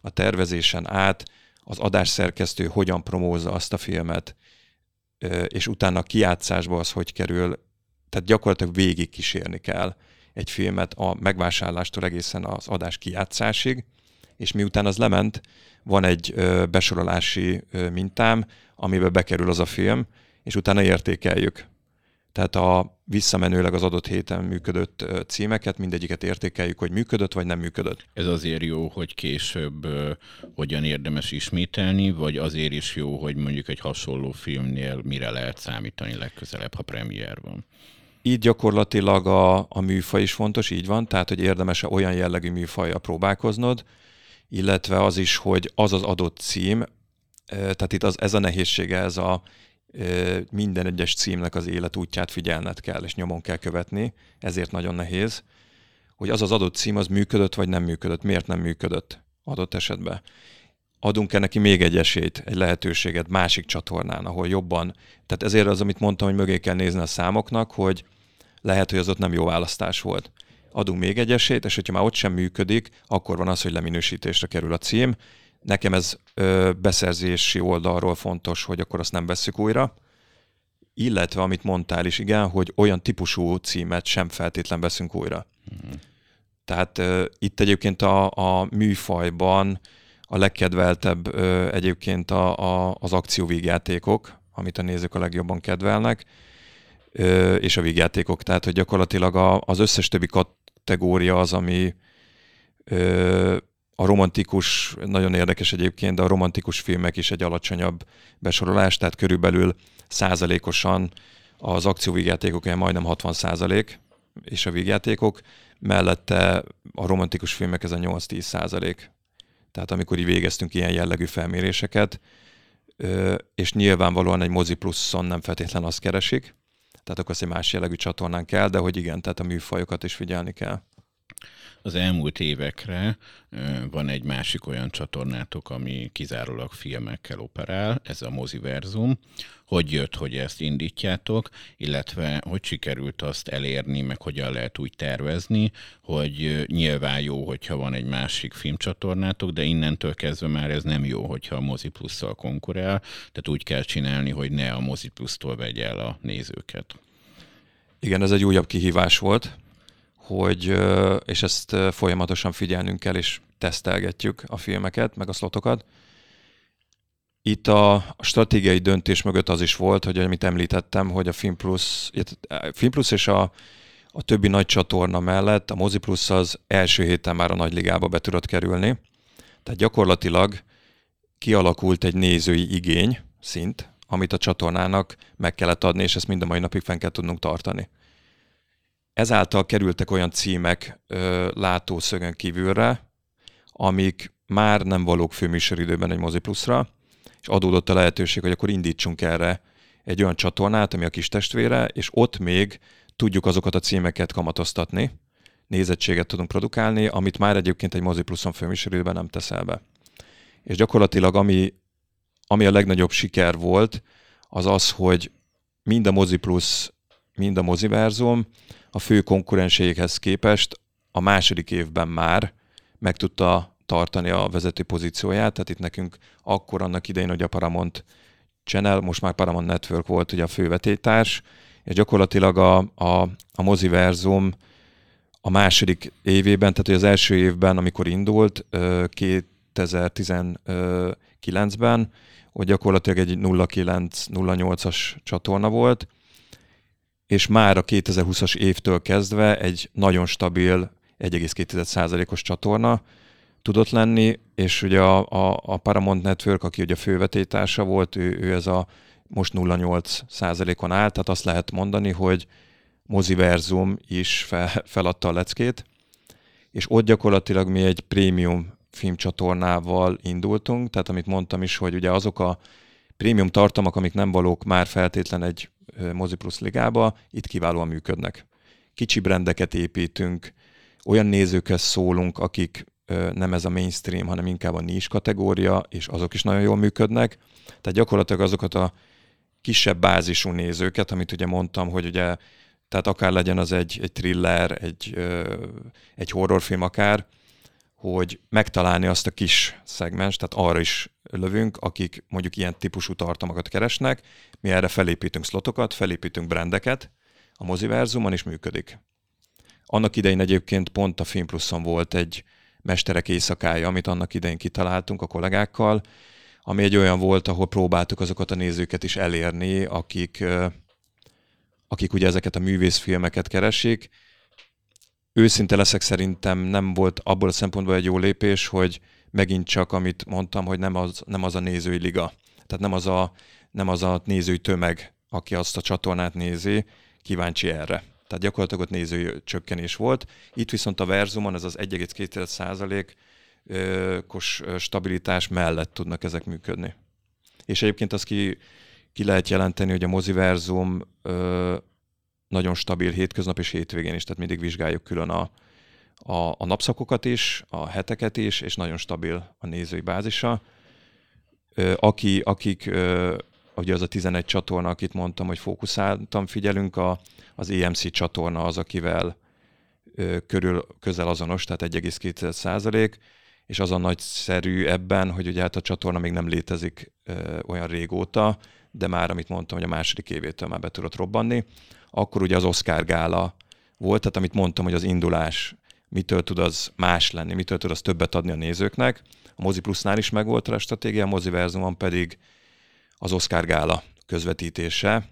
a tervezésen át az adásszerkesztő hogyan promózza azt a filmet, és utána a kiátszásba az hogy kerül, tehát gyakorlatilag végig kísérni kell egy filmet a megvásárlástól egészen az adás kiátszásig, és miután az lement, van egy besorolási mintám, amiben bekerül az a film, és utána értékeljük tehát a visszamenőleg az adott héten működött címeket, mindegyiket értékeljük, hogy működött vagy nem működött. Ez azért jó, hogy később hogyan érdemes ismételni, vagy azért is jó, hogy mondjuk egy hasonló filmnél mire lehet számítani legközelebb, ha premier van? Így gyakorlatilag a, a műfaj is fontos, így van, tehát hogy érdemes -e olyan jellegű műfajra próbálkoznod, illetve az is, hogy az az adott cím, Tehát itt az, ez a nehézsége, ez a minden egyes címnek az életútját figyelned kell, és nyomon kell követni, ezért nagyon nehéz, hogy az az adott cím az működött, vagy nem működött, miért nem működött adott esetben. Adunk-e neki még egy esélyt, egy lehetőséget másik csatornán, ahol jobban. Tehát ezért az, amit mondtam, hogy mögé kell nézni a számoknak, hogy lehet, hogy az ott nem jó választás volt. Adunk még egy esélyt, és hogyha már ott sem működik, akkor van az, hogy leminősítésre kerül a cím, Nekem ez ö, beszerzési oldalról fontos, hogy akkor azt nem vesszük újra. Illetve, amit mondtál is, igen, hogy olyan típusú címet sem feltétlen veszünk újra. Mm. Tehát ö, itt egyébként a, a műfajban a legkedveltebb ö, egyébként a, a, az akcióvígjátékok, amit a nézők a legjobban kedvelnek, ö, és a vígjátékok. Tehát, hogy gyakorlatilag a, az összes többi kategória az, ami ö, a romantikus, nagyon érdekes egyébként, de a romantikus filmek is egy alacsonyabb besorolás, tehát körülbelül százalékosan az akcióvígjátékok olyan majdnem 60 százalék, és a vígjátékok, mellette a romantikus filmek ez a 8-10 százalék. Tehát amikor így végeztünk ilyen jellegű felméréseket, és nyilvánvalóan egy mozi pluszon nem feltétlen azt keresik, tehát akkor azt egy más jellegű csatornán kell, de hogy igen, tehát a műfajokat is figyelni kell az elmúlt évekre van egy másik olyan csatornátok, ami kizárólag filmekkel operál, ez a Moziverzum. Hogy jött, hogy ezt indítjátok, illetve hogy sikerült azt elérni, meg hogyan lehet úgy tervezni, hogy nyilván jó, hogyha van egy másik filmcsatornátok, de innentől kezdve már ez nem jó, hogyha a Mozi Plusszal konkurál, tehát úgy kell csinálni, hogy ne a Mozi Plusztól vegye el a nézőket. Igen, ez egy újabb kihívás volt, hogy, és ezt folyamatosan figyelnünk kell, és tesztelgetjük a filmeket, meg a szlotokat. Itt a stratégiai döntés mögött az is volt, hogy amit említettem, hogy a Film Plus, Film Plus és a, a többi nagy csatorna mellett a Mozi Plus az első héten már a nagy ligába be tudott kerülni. Tehát gyakorlatilag kialakult egy nézői igény szint, amit a csatornának meg kellett adni, és ezt mind a mai napig fenn kell tudnunk tartani. Ezáltal kerültek olyan címek ö, látószögön kívülre, amik már nem valók főműsoridőben egy Mozi Pluszra, és adódott a lehetőség, hogy akkor indítsunk erre egy olyan csatornát, ami a kis testvére, és ott még tudjuk azokat a címeket kamatoztatni, nézettséget tudunk produkálni, amit már egyébként egy Mozi Pluszon főműsoridőben nem teszel be. És gyakorlatilag ami, ami a legnagyobb siker volt, az az, hogy mind a Mozi Plus, mind a Moziverzum a fő konkurenséghez képest a második évben már meg tudta tartani a vezető pozícióját, tehát itt nekünk akkor annak idején, hogy a Paramount Channel, most már Paramount Network volt ugye a fővetétárs, és gyakorlatilag a, a, a moziverzum a második évében, tehát hogy az első évben, amikor indult, 2019-ben, hogy gyakorlatilag egy 09-08-as csatorna volt, és már a 2020-as évtől kezdve egy nagyon stabil 1,2%-os csatorna tudott lenni, és ugye a, a, a Paramount Network, aki ugye a fővetétársa volt, ő, ő ez a most 0,8%-on áll, tehát azt lehet mondani, hogy Moziverzum is fel, feladta a leckét, és ott gyakorlatilag mi egy prémium filmcsatornával indultunk, tehát amit mondtam is, hogy ugye azok a prémium tartalmak, amik nem valók már feltétlen egy Mozi Plus ligába, itt kiválóan működnek. Kicsi brendeket építünk, olyan nézőkhez szólunk, akik nem ez a mainstream, hanem inkább a niche kategória, és azok is nagyon jól működnek. Tehát gyakorlatilag azokat a kisebb bázisú nézőket, amit ugye mondtam, hogy ugye, tehát akár legyen az egy, egy thriller, egy, egy horrorfilm akár, hogy megtalálni azt a kis szegmens, tehát arra is lövünk, akik mondjuk ilyen típusú tartalmakat keresnek, mi erre felépítünk szlotokat, felépítünk brendeket, a moziverzumon is működik. Annak idején egyébként pont a Film Pluszon volt egy mesterek éjszakája, amit annak idején kitaláltunk a kollégákkal, ami egy olyan volt, ahol próbáltuk azokat a nézőket is elérni, akik, akik ugye ezeket a művészfilmeket keresik, őszinte leszek, szerintem nem volt abból a szempontból egy jó lépés, hogy megint csak, amit mondtam, hogy nem az, nem az a nézői liga. Tehát nem az, a, nem az a nézői tömeg, aki azt a csatornát nézi, kíváncsi erre. Tehát gyakorlatilag ott nézői csökkenés volt. Itt viszont a Verzumon ez az 1,2% kos stabilitás mellett tudnak ezek működni. És egyébként azt ki, ki lehet jelenteni, hogy a moziverzum nagyon stabil hétköznap és hétvégén is, tehát mindig vizsgáljuk külön a, a, a napszakokat is, a heteket is, és nagyon stabil a nézői bázisa. Aki, akik, ugye az a 11 csatorna, akit mondtam, hogy fókuszáltam, figyelünk, a, az EMC csatorna az, akivel körül közel azonos, tehát 1,2 százalék, és az a nagyszerű ebben, hogy ugye hát a csatorna még nem létezik olyan régóta, de már, amit mondtam, hogy a második évétől már be tudott robbanni. Akkor ugye az Oscar gála volt, tehát amit mondtam, hogy az indulás mitől tud az más lenni, mitől tud az többet adni a nézőknek. A Mozi Plusnál is megvolt a stratégia, a Moziverzumon pedig az Oscar gála közvetítése.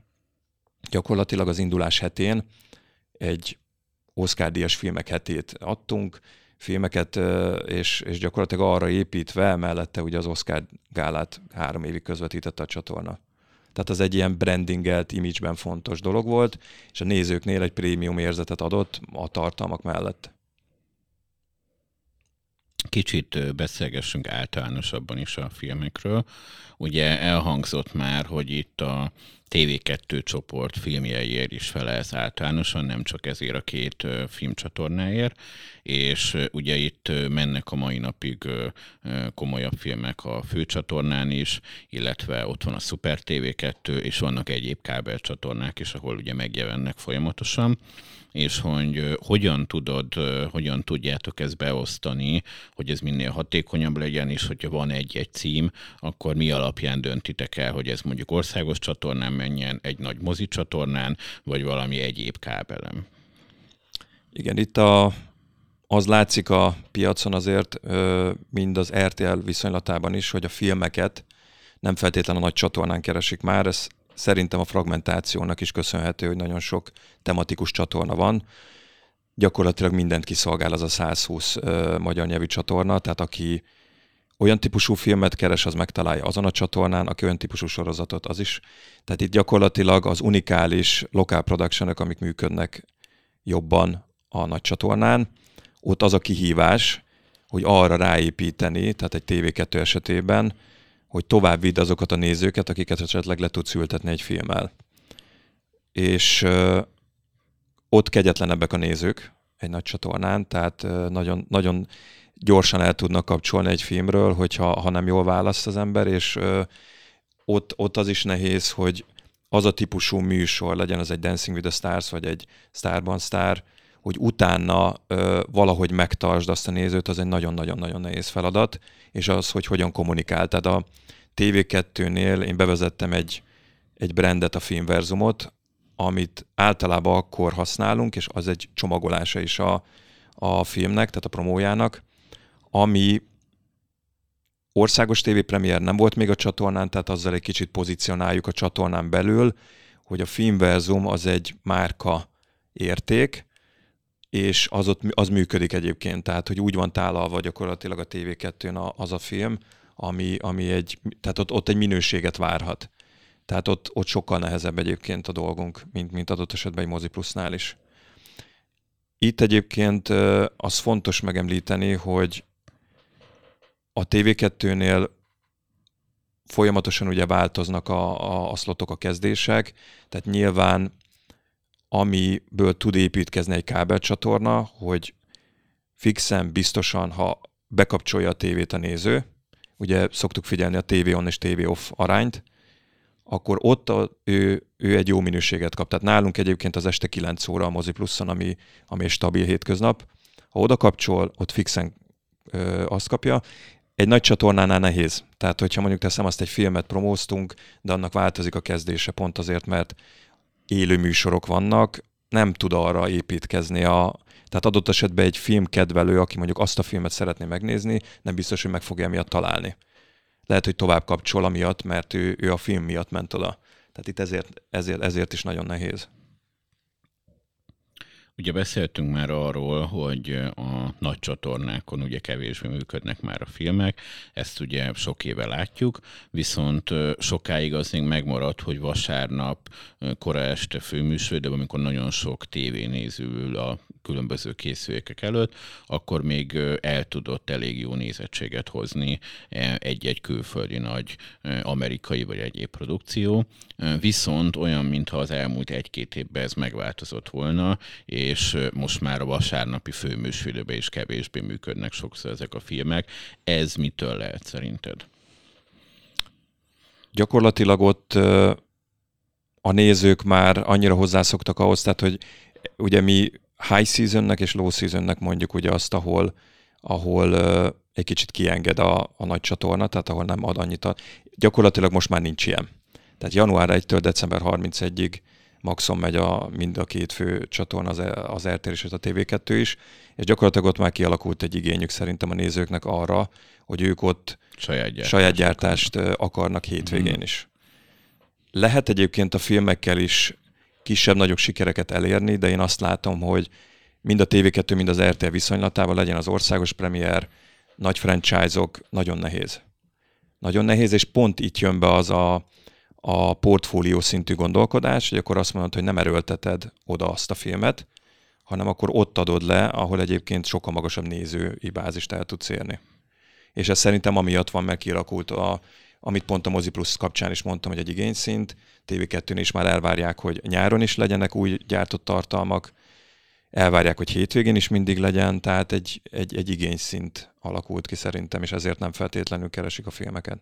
Gyakorlatilag az indulás hetén egy Oscar díjas filmek hetét adtunk, filmeket, és, és gyakorlatilag arra építve, mellette ugye az Oscar gálát három évig közvetítette a csatorna. Tehát az egy ilyen brandingelt, imageben fontos dolog volt, és a nézőknél egy prémium érzetet adott a tartalmak mellett. Kicsit beszélgessünk általánosabban is a filmekről. Ugye elhangzott már, hogy itt a TV2 csoport filmjeiért is felelsz általánosan, nem csak ezért a két filmcsatornáért, és ugye itt mennek a mai napig komolyabb filmek a főcsatornán is, illetve ott van a Super TV2, és vannak egyéb kábelcsatornák is, ahol ugye megjelennek folyamatosan és hogy hogyan tudod, hogyan tudjátok ezt beosztani, hogy ez minél hatékonyabb legyen, és hogyha van egy-egy cím, akkor mi alapján döntitek el, hogy ez mondjuk országos csatornán menjen, egy nagy mozi csatornán, vagy valami egyéb kábelem. Igen, itt a, az látszik a piacon azért, mind az RTL viszonylatában is, hogy a filmeket nem feltétlenül a nagy csatornán keresik már, ez szerintem a fragmentációnak is köszönhető, hogy nagyon sok tematikus csatorna van. Gyakorlatilag mindent kiszolgál az a 120 uh, magyar nyelvű csatorna, tehát aki olyan típusú filmet keres, az megtalálja azon a csatornán, aki olyan típusú sorozatot, az is. Tehát itt gyakorlatilag az unikális local production amik működnek jobban a nagy csatornán, ott az a kihívás, hogy arra ráépíteni, tehát egy TV2 esetében, hogy tovább vidd azokat a nézőket, akiket esetleg le tudsz ültetni egy filmmel. És ö, ott kegyetlenebbek a nézők egy nagy csatornán, tehát ö, nagyon, nagyon gyorsan el tudnak kapcsolni egy filmről, hogyha ha nem jól választ az ember, és ö, ott, ott az is nehéz, hogy az a típusú műsor, legyen az egy Dancing with the Stars, vagy egy Starban Star, hogy utána ö, valahogy megtartsd azt a nézőt, az egy nagyon-nagyon-nagyon nehéz feladat, és az, hogy hogyan kommunikál. Tehát a TV2-nél én bevezettem egy, egy brandet, a Filmverzumot, amit általában akkor használunk, és az egy csomagolása is a, a filmnek, tehát a promójának, ami országos tévépremier nem volt még a csatornán, tehát azzal egy kicsit pozícionáljuk a csatornán belül, hogy a Filmverzum az egy márka érték, és az, ott, az működik egyébként, tehát hogy úgy van tálalva gyakorlatilag a TV2-n az a film, ami, ami egy, tehát ott, ott egy minőséget várhat. Tehát ott, ott sokkal nehezebb egyébként a dolgunk, mint, mint adott esetben egy Mozi Plusnál is. Itt egyébként az fontos megemlíteni, hogy a TV2-nél folyamatosan ugye változnak a, a, a szlotok, a kezdések, tehát nyilván amiből tud építkezni egy kábelcsatorna, hogy fixen, biztosan, ha bekapcsolja a tévét a néző, ugye szoktuk figyelni a TV on és TV off arányt, akkor ott a, ő, ő egy jó minőséget kap. Tehát nálunk egyébként az este 9 óra a Mozi Pluszon, ami, ami stabil hétköznap. Ha oda kapcsol, ott fixen ö, azt kapja. Egy nagy csatornánál nehéz. Tehát, hogyha mondjuk teszem azt egy filmet promóztunk, de annak változik a kezdése pont azért, mert élő műsorok vannak, nem tud arra építkezni a, tehát adott esetben egy filmkedvelő, aki mondjuk azt a filmet szeretné megnézni, nem biztos, hogy meg fogja miatt találni. Lehet, hogy tovább kapcsol amiatt, mert ő, ő a film miatt ment oda. Tehát itt ezért, ezért, ezért is nagyon nehéz. Ugye beszéltünk már arról, hogy a nagy csatornákon ugye kevésbé működnek már a filmek, ezt ugye sok éve látjuk, viszont sokáig az még megmaradt, hogy vasárnap kora este főműsor, amikor nagyon sok tévénéző ül a különböző készülékek előtt, akkor még el tudott elég jó nézettséget hozni e, egy-egy külföldi nagy amerikai vagy egyéb produkció. Viszont olyan, mintha az elmúlt egy-két évben ez megváltozott volna, és most már a vasárnapi főműsülőben is kevésbé működnek sokszor ezek a filmek. Ez mitől lehet szerinted? Gyakorlatilag ott a nézők már annyira hozzászoktak ahhoz, tehát hogy ugye mi high seasonnek és low seasonnek mondjuk ugye azt, ahol, ahol egy kicsit kienged a, a nagy csatorna, tehát ahol nem ad annyit. A... Gyakorlatilag most már nincs ilyen. Tehát január 1-től december 31-ig maxon megy a, mind a két fő csatorna, az, az RTL és a TV2 is, és gyakorlatilag ott már kialakult egy igényük szerintem a nézőknek arra, hogy ők ott saját gyártást, saját gyártást akarnak. akarnak hétvégén mm. is. Lehet egyébként a filmekkel is kisebb-nagyobb sikereket elérni, de én azt látom, hogy mind a TV2, mind az RTL viszonylatában legyen az országos premier, nagy franchise-ok, nagyon nehéz. Nagyon nehéz, és pont itt jön be az a, a portfólió szintű gondolkodás, hogy akkor azt mondod, hogy nem erőlteted oda azt a filmet, hanem akkor ott adod le, ahol egyébként sokkal magasabb nézői bázist el tudsz érni. És ez szerintem amiatt van, mert kialakult a, amit pont a Mozi Plus kapcsán is mondtam, hogy egy igényszint, TV2-n is már elvárják, hogy nyáron is legyenek új gyártott tartalmak, elvárják, hogy hétvégén is mindig legyen, tehát egy, egy, egy igényszint alakult ki szerintem, és ezért nem feltétlenül keresik a filmeket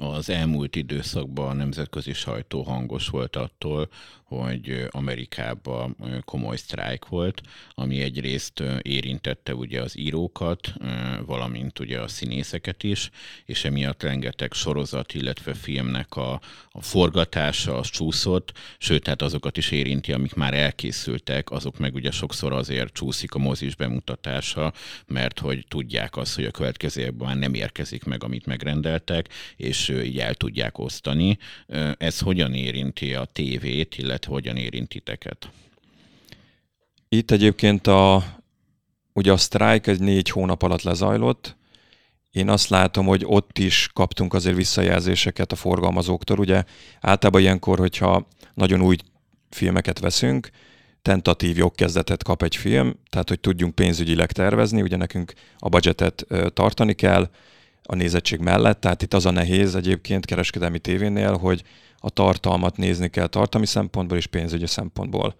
az elmúlt időszakban a nemzetközi sajtó hangos volt attól, hogy Amerikában komoly sztrájk volt, ami egyrészt érintette ugye az írókat, valamint ugye a színészeket is, és emiatt rengeteg sorozat, illetve filmnek a, a forgatása az csúszott, sőt, hát azokat is érinti, amik már elkészültek, azok meg ugye sokszor azért csúszik a mozis bemutatása, mert hogy tudják azt, hogy a következő évben már nem érkezik meg, amit megrendeltek, és így el tudják osztani. Ez hogyan érinti a tévét, illetve hogyan érinti teket? Itt egyébként a, ugye a sztrájk egy négy hónap alatt lezajlott, én azt látom, hogy ott is kaptunk azért visszajelzéseket a forgalmazóktól. Ugye általában ilyenkor, hogyha nagyon új filmeket veszünk, tentatív jogkezdetet kap egy film, tehát hogy tudjunk pénzügyileg tervezni, ugye nekünk a budgetet tartani kell, a nézettség mellett, tehát itt az a nehéz egyébként kereskedelmi tévénél, hogy a tartalmat nézni kell tartalmi szempontból és pénzügyi szempontból.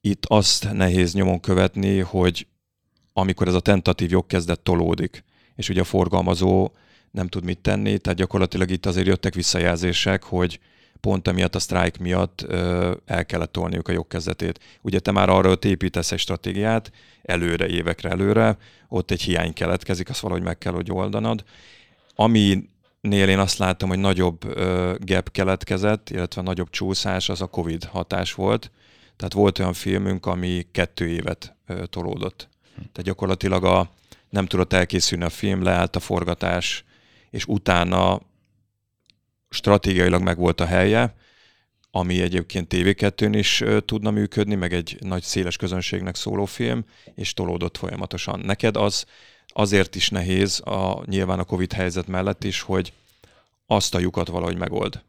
Itt azt nehéz nyomon követni, hogy amikor ez a tentatív jogkezdet tolódik, és ugye a forgalmazó nem tud mit tenni, tehát gyakorlatilag itt azért jöttek visszajelzések, hogy pont emiatt a sztrájk miatt ö, el kellett tolniuk a jogkezdetét. Ugye te már arra építesz egy stratégiát, előre, évekre előre, ott egy hiány keletkezik, azt valahogy meg kell, hogy oldanod. Ami Nél én azt láttam, hogy nagyobb ö, gap keletkezett, illetve nagyobb csúszás, az a Covid hatás volt. Tehát volt olyan filmünk, ami kettő évet ö, tolódott. Tehát gyakorlatilag a, nem tudott elkészülni a film, leállt a forgatás, és utána stratégiailag meg volt a helye, ami egyébként TV2-n is tudna működni, meg egy nagy széles közönségnek szóló film, és tolódott folyamatosan. Neked az azért is nehéz, a, nyilván a Covid helyzet mellett is, hogy azt a lyukat valahogy megold.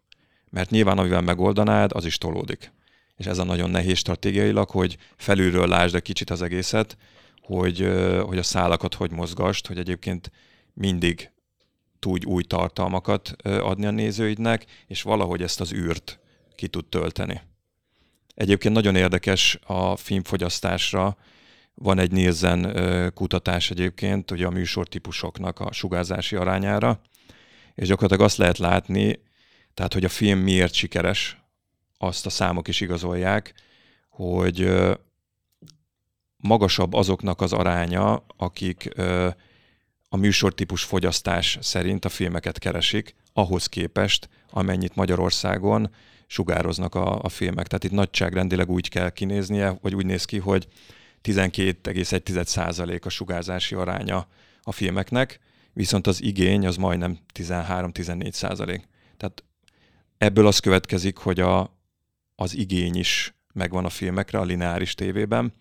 Mert nyilván, amivel megoldanád, az is tolódik. És ez a nagyon nehéz stratégiailag, hogy felülről lásd egy kicsit az egészet, hogy, hogy a szálakat hogy mozgast, hogy egyébként mindig tudj új tartalmakat adni a nézőidnek, és valahogy ezt az űrt ki tud tölteni. Egyébként nagyon érdekes a filmfogyasztásra, van egy Nielsen kutatás egyébként, ugye a műsortípusoknak a sugárzási arányára, és gyakorlatilag azt lehet látni, tehát hogy a film miért sikeres, azt a számok is igazolják, hogy magasabb azoknak az aránya, akik a műsortípus fogyasztás szerint a filmeket keresik, ahhoz képest, amennyit Magyarországon sugároznak a, a filmek. Tehát itt nagyságrendileg úgy kell kinéznie, vagy úgy néz ki, hogy 12,1% a sugárzási aránya a filmeknek, viszont az igény az majdnem 13-14%. Tehát ebből az következik, hogy a, az igény is megvan a filmekre a lineáris tévében.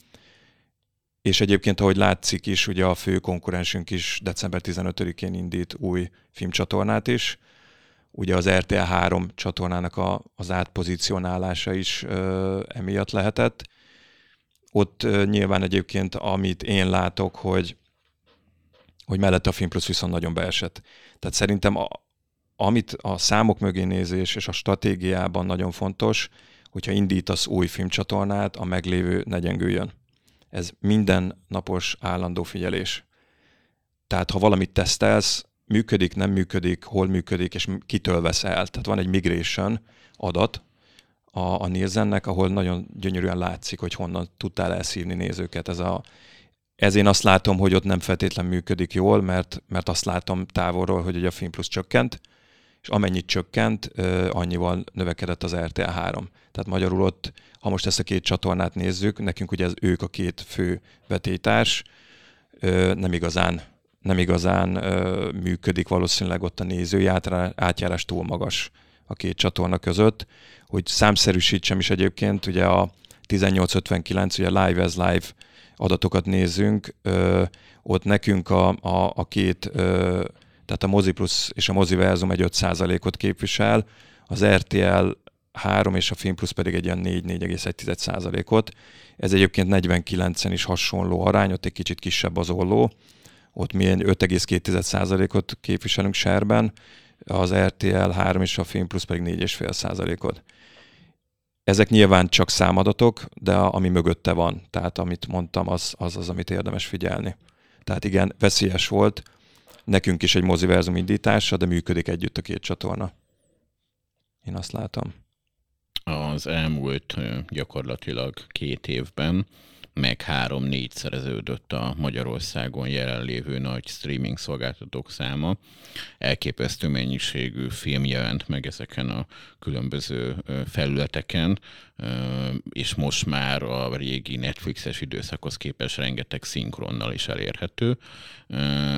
És egyébként, ahogy látszik is, ugye a fő konkurensünk is december 15-én indít új filmcsatornát is. Ugye az RTL 3 csatornának a, az átpozícionálása is ö, emiatt lehetett. Ott nyilván egyébként, amit én látok, hogy hogy mellette a Film Plus viszont nagyon beesett. Tehát szerintem a, amit a számok mögé nézés és a stratégiában nagyon fontos, hogyha indítasz új filmcsatornát, a meglévő ne gyengüljön. Ez minden napos állandó figyelés. Tehát ha valamit tesztelsz, működik, nem működik, hol működik, és kitől vesz el. Tehát van egy migration adat a, a Nielsennek, ahol nagyon gyönyörűen látszik, hogy honnan tudtál elszívni nézőket. Ez a, ez én azt látom, hogy ott nem feltétlen működik jól, mert, mert azt látom távolról, hogy ugye a Film Plus csökkent, és amennyit csökkent, annyival növekedett az RTL 3. Tehát magyarul ott, ha most ezt a két csatornát nézzük, nekünk ugye ez, ők a két fő vetétárs, nem igazán, nem igazán működik valószínűleg ott a nézői átjárás túl magas a két csatorna között. Hogy számszerűsítsem is egyébként, ugye a 1859, ugye Live as Live adatokat nézzünk, ott nekünk a, a, a két tehát a Mozi Plus és a Moziverzum egy 5%-ot képvisel, az RTL 3 és a Film Plus pedig egy ilyen 4-4,1%-ot. Ez egyébként 49-en is hasonló arány, ott egy kicsit kisebb az olló, ott mi 5,2%-ot képviselünk serben, az RTL 3 és a Film Plus pedig 4,5%-ot. Ezek nyilván csak számadatok, de ami mögötte van, tehát amit mondtam, az az, az amit érdemes figyelni. Tehát igen, veszélyes volt, nekünk is egy moziverzum indítása, de működik együtt a két csatorna. Én azt látom. Az elmúlt gyakorlatilag két évben meg három-négy szereződött a Magyarországon jelenlévő nagy streaming szolgáltatók száma. Elképesztő mennyiségű film jelent meg ezeken a különböző felületeken, és most már a régi Netflixes időszakhoz képest rengeteg szinkronnal is elérhető,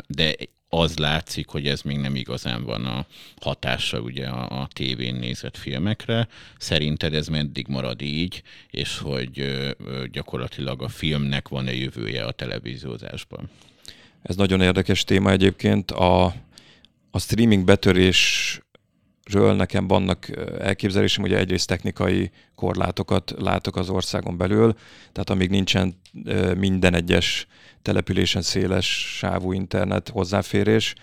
de az látszik, hogy ez még nem igazán van a hatása ugye a, a tévén nézett filmekre. Szerinted ez meddig marad így, és hogy gyakorlatilag a filmnek van-e jövője a televíziózásban? Ez nagyon érdekes téma egyébként. A, a streaming betörés ről nekem vannak elképzelésem, hogy egyrészt technikai korlátokat látok az országon belül, tehát amíg nincsen minden egyes településen széles sávú internet hozzáférés,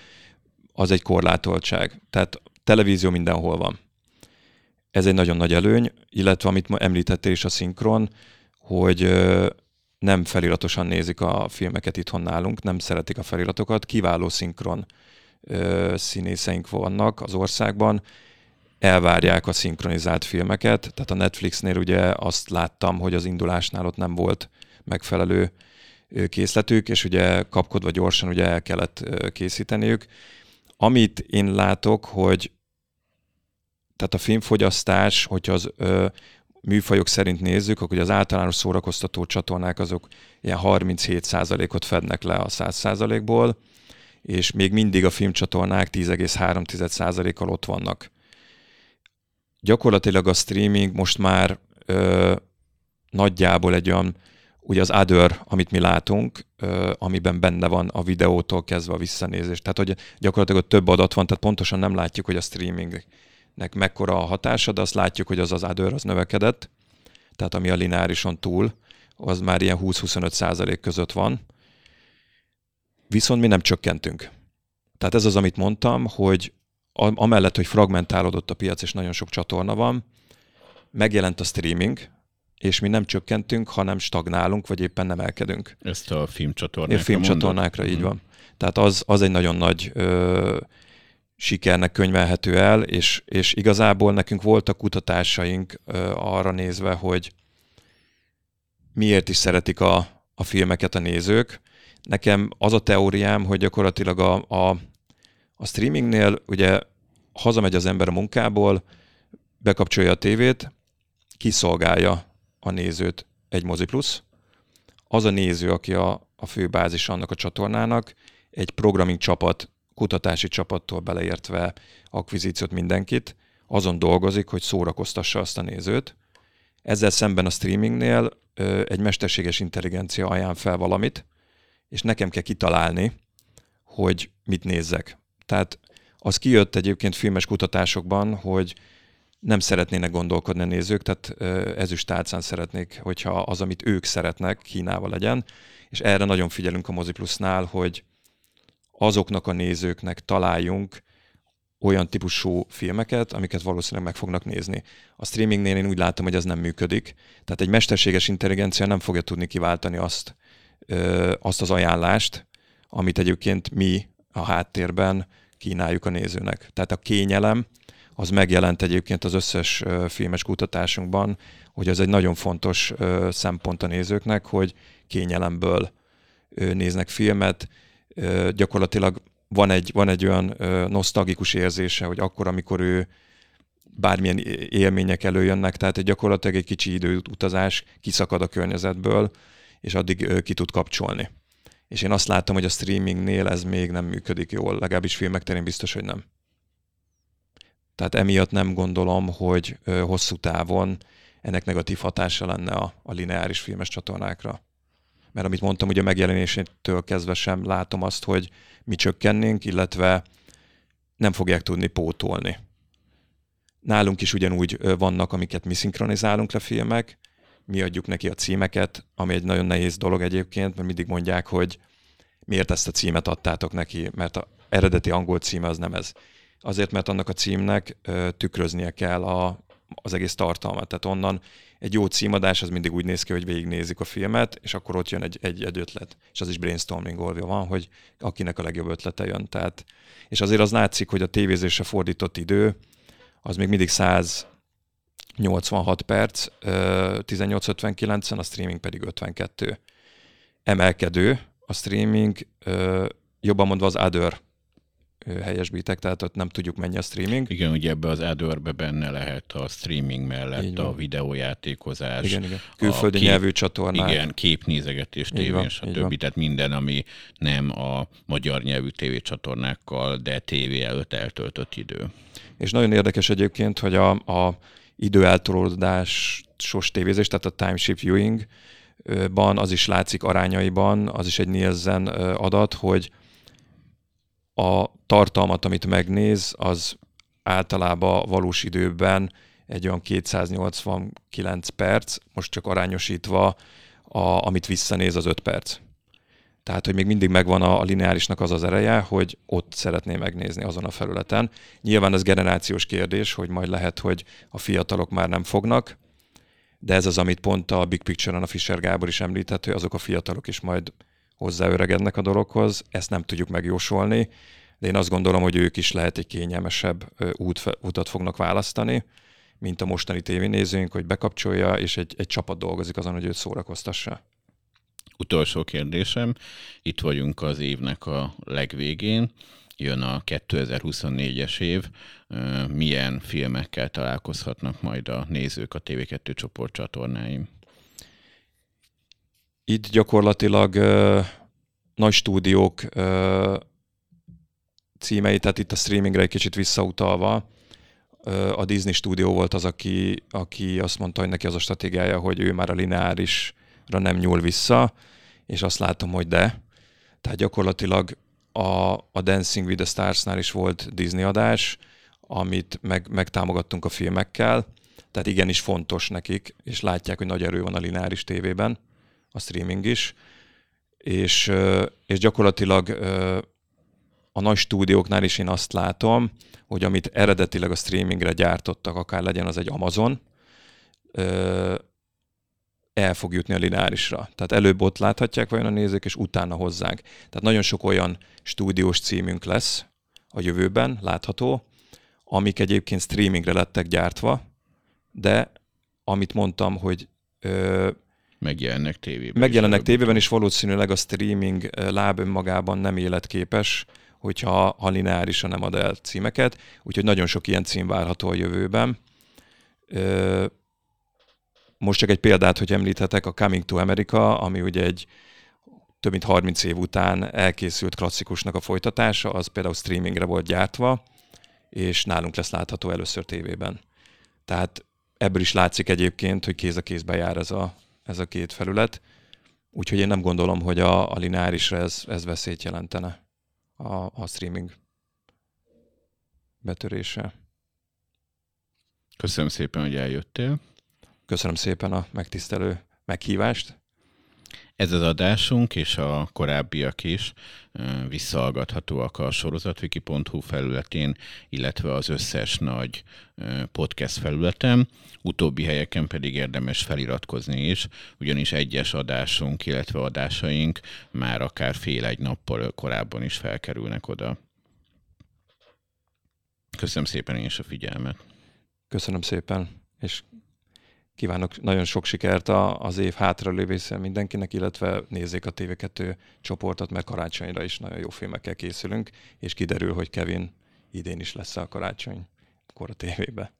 az egy korlátoltság. Tehát televízió mindenhol van. Ez egy nagyon nagy előny, illetve amit ma említettél is a szinkron, hogy nem feliratosan nézik a filmeket itthon nálunk, nem szeretik a feliratokat, kiváló szinkron színészeink vannak az országban, elvárják a szinkronizált filmeket, tehát a Netflixnél ugye azt láttam, hogy az indulásnál ott nem volt megfelelő készletük, és ugye kapkodva gyorsan ugye el kellett készíteniük. Amit én látok, hogy tehát a filmfogyasztás, hogyha az ö, műfajok szerint nézzük, akkor az általános szórakoztató csatornák azok ilyen 37%-ot fednek le a 100%-ból, és még mindig a filmcsatornák 10,3%-kal ott vannak. Gyakorlatilag a streaming most már ö, nagyjából egy olyan ugye az other, amit mi látunk, amiben benne van a videótól kezdve a visszanézés. Tehát, hogy gyakorlatilag több adat van, tehát pontosan nem látjuk, hogy a streamingnek mekkora a hatása, de azt látjuk, hogy az az other az növekedett, tehát ami a lineárison túl, az már ilyen 20-25 százalék között van. Viszont mi nem csökkentünk. Tehát ez az, amit mondtam, hogy amellett, hogy fragmentálódott a piac, és nagyon sok csatorna van, megjelent a streaming, és mi nem csökkentünk, hanem stagnálunk, vagy éppen nemelkedünk. Ezt a filmcsatornákra A filmcsatornákra, így mhm. van. Tehát az, az egy nagyon nagy ö, sikernek könyvelhető el, és, és igazából nekünk voltak kutatásaink ö, arra nézve, hogy miért is szeretik a, a filmeket a nézők. Nekem az a teóriám, hogy gyakorlatilag a, a, a streamingnél ugye hazamegy az ember a munkából, bekapcsolja a tévét, kiszolgálja a nézőt egy Mozi Plus. Az a néző, aki a, a fő bázis annak a csatornának, egy programming csapat, kutatási csapattól beleértve akvizíciót mindenkit, azon dolgozik, hogy szórakoztassa azt a nézőt, Ezzel szemben a streamingnél egy mesterséges intelligencia ajánl fel valamit, és nekem kell kitalálni, hogy mit nézzek. Tehát az kijött egyébként filmes kutatásokban, hogy nem szeretnének gondolkodni a nézők, tehát ezüst tálcán szeretnék, hogyha az, amit ők szeretnek, Kínával legyen, és erre nagyon figyelünk a Moziplusnál, hogy azoknak a nézőknek találjunk olyan típusú filmeket, amiket valószínűleg meg fognak nézni. A streamingnél én úgy látom, hogy ez nem működik. Tehát egy mesterséges intelligencia nem fogja tudni kiváltani azt, azt az ajánlást, amit egyébként mi a háttérben kínáljuk a nézőnek. Tehát a kényelem, az megjelent egyébként az összes filmes kutatásunkban, hogy ez egy nagyon fontos szempont a nézőknek, hogy kényelemből néznek filmet, gyakorlatilag van egy, van egy olyan nosztalgikus érzése, hogy akkor, amikor ő bármilyen élmények előjönnek, tehát egy gyakorlatilag egy kicsi időutazás kiszakad a környezetből, és addig ki tud kapcsolni. És én azt látom, hogy a streamingnél ez még nem működik jól, legalábbis filmek terén biztos, hogy nem. Tehát emiatt nem gondolom, hogy hosszú távon ennek negatív hatása lenne a, a lineáris filmes csatornákra. Mert amit mondtam, ugye a megjelenésétől kezdve sem látom azt, hogy mi csökkennénk, illetve nem fogják tudni pótolni. Nálunk is ugyanúgy vannak, amiket mi szinkronizálunk le filmek, mi adjuk neki a címeket, ami egy nagyon nehéz dolog egyébként, mert mindig mondják, hogy miért ezt a címet adtátok neki, mert a eredeti angol címe az nem ez. Azért, mert annak a címnek tükröznie kell a, az egész tartalmat. Tehát onnan egy jó címadás az mindig úgy néz ki, hogy végignézik a filmet, és akkor ott jön egy, egy, egy ötlet. És az is brainstorming van, hogy akinek a legjobb ötlete jön. Tehát, és azért az látszik, hogy a tévézésre fordított idő az még mindig 186 perc, 1859-en, a streaming pedig 52. Emelkedő a streaming, jobban mondva az other helyesbítek, tehát ott nem tudjuk mennyi a streaming. Igen, ugye ebbe az adőrbe benne lehet a streaming mellett a videójátékozás. Igen, igen. Külföldi kép, nyelvű csatornák. Igen, képnézegetés tévén, stb. Tehát minden, ami nem a magyar nyelvű tévécsatornákkal, de tévé előtt eltöltött idő. És nagyon érdekes egyébként, hogy a, a időeltolódásos tévézés, tehát a time shift viewing, ban az is látszik arányaiban, az is egy Nielsen adat, hogy a tartalmat, amit megnéz, az általában valós időben egy olyan 289 perc, most csak arányosítva, a, amit visszanéz, az 5 perc. Tehát, hogy még mindig megvan a, lineárisnak az az ereje, hogy ott szeretné megnézni azon a felületen. Nyilván ez generációs kérdés, hogy majd lehet, hogy a fiatalok már nem fognak, de ez az, amit pont a Big Picture-on a Fischer Gábor is említett, hogy azok a fiatalok is majd hozzáöregednek a dologhoz, ezt nem tudjuk megjósolni, de én azt gondolom, hogy ők is lehet egy kényelmesebb út, utat fognak választani, mint a mostani tévénézőink, hogy bekapcsolja, és egy, egy csapat dolgozik azon, hogy őt szórakoztassa. Utolsó kérdésem. Itt vagyunk az évnek a legvégén. Jön a 2024-es év. Milyen filmekkel találkozhatnak majd a nézők a TV2 csoport csatornáim? Itt gyakorlatilag nagy stúdiók címei, tehát itt a streamingre egy kicsit visszautalva, a Disney stúdió volt az, aki, aki azt mondta, hogy neki az a stratégiája, hogy ő már a lineárisra nem nyúl vissza, és azt látom, hogy de. Tehát gyakorlatilag a, a Dancing with the Stars-nál is volt Disney adás, amit meg, megtámogattunk a filmekkel, tehát igenis fontos nekik, és látják, hogy nagy erő van a lineáris tévében, a streaming is, és, és gyakorlatilag a nagy stúdióknál is én azt látom, hogy amit eredetileg a streamingre gyártottak, akár legyen az egy Amazon, el fog jutni a lineárisra. Tehát előbb ott láthatják vajon a nézők, és utána hozzánk. Tehát nagyon sok olyan stúdiós címünk lesz a jövőben, látható, amik egyébként streamingre lettek gyártva, de amit mondtam, hogy ö, megjelennek tévében. Megjelennek tévében, és valószínűleg a streaming láb önmagában nem életképes, hogyha ha lineárisan nem ad el címeket, úgyhogy nagyon sok ilyen cím várható a jövőben. Most csak egy példát, hogy említhetek, a Coming to America, ami ugye egy több mint 30 év után elkészült klasszikusnak a folytatása, az például streamingre volt gyártva, és nálunk lesz látható először tévében. Tehát ebből is látszik egyébként, hogy kéz a kézbe jár ez a, ez a két felület. Úgyhogy én nem gondolom, hogy a, a lineárisra ez, ez veszélyt jelentene a, a streaming betörése. Köszönöm szépen, hogy eljöttél. Köszönöm szépen a megtisztelő meghívást. Ez az adásunk és a korábbiak is visszahallgathatóak a sorozatviki.hu felületén, illetve az összes nagy podcast felületen. Utóbbi helyeken pedig érdemes feliratkozni is, ugyanis egyes adásunk, illetve adásaink már akár fél egy nappal korábban is felkerülnek oda. Köszönöm szépen én is a figyelmet. Köszönöm szépen, és kívánok nagyon sok sikert az év hátralévészel mindenkinek, illetve nézzék a TV2 csoportot, mert karácsonyra is nagyon jó filmekkel készülünk, és kiderül, hogy Kevin idén is lesz a karácsony akkor a tévébe.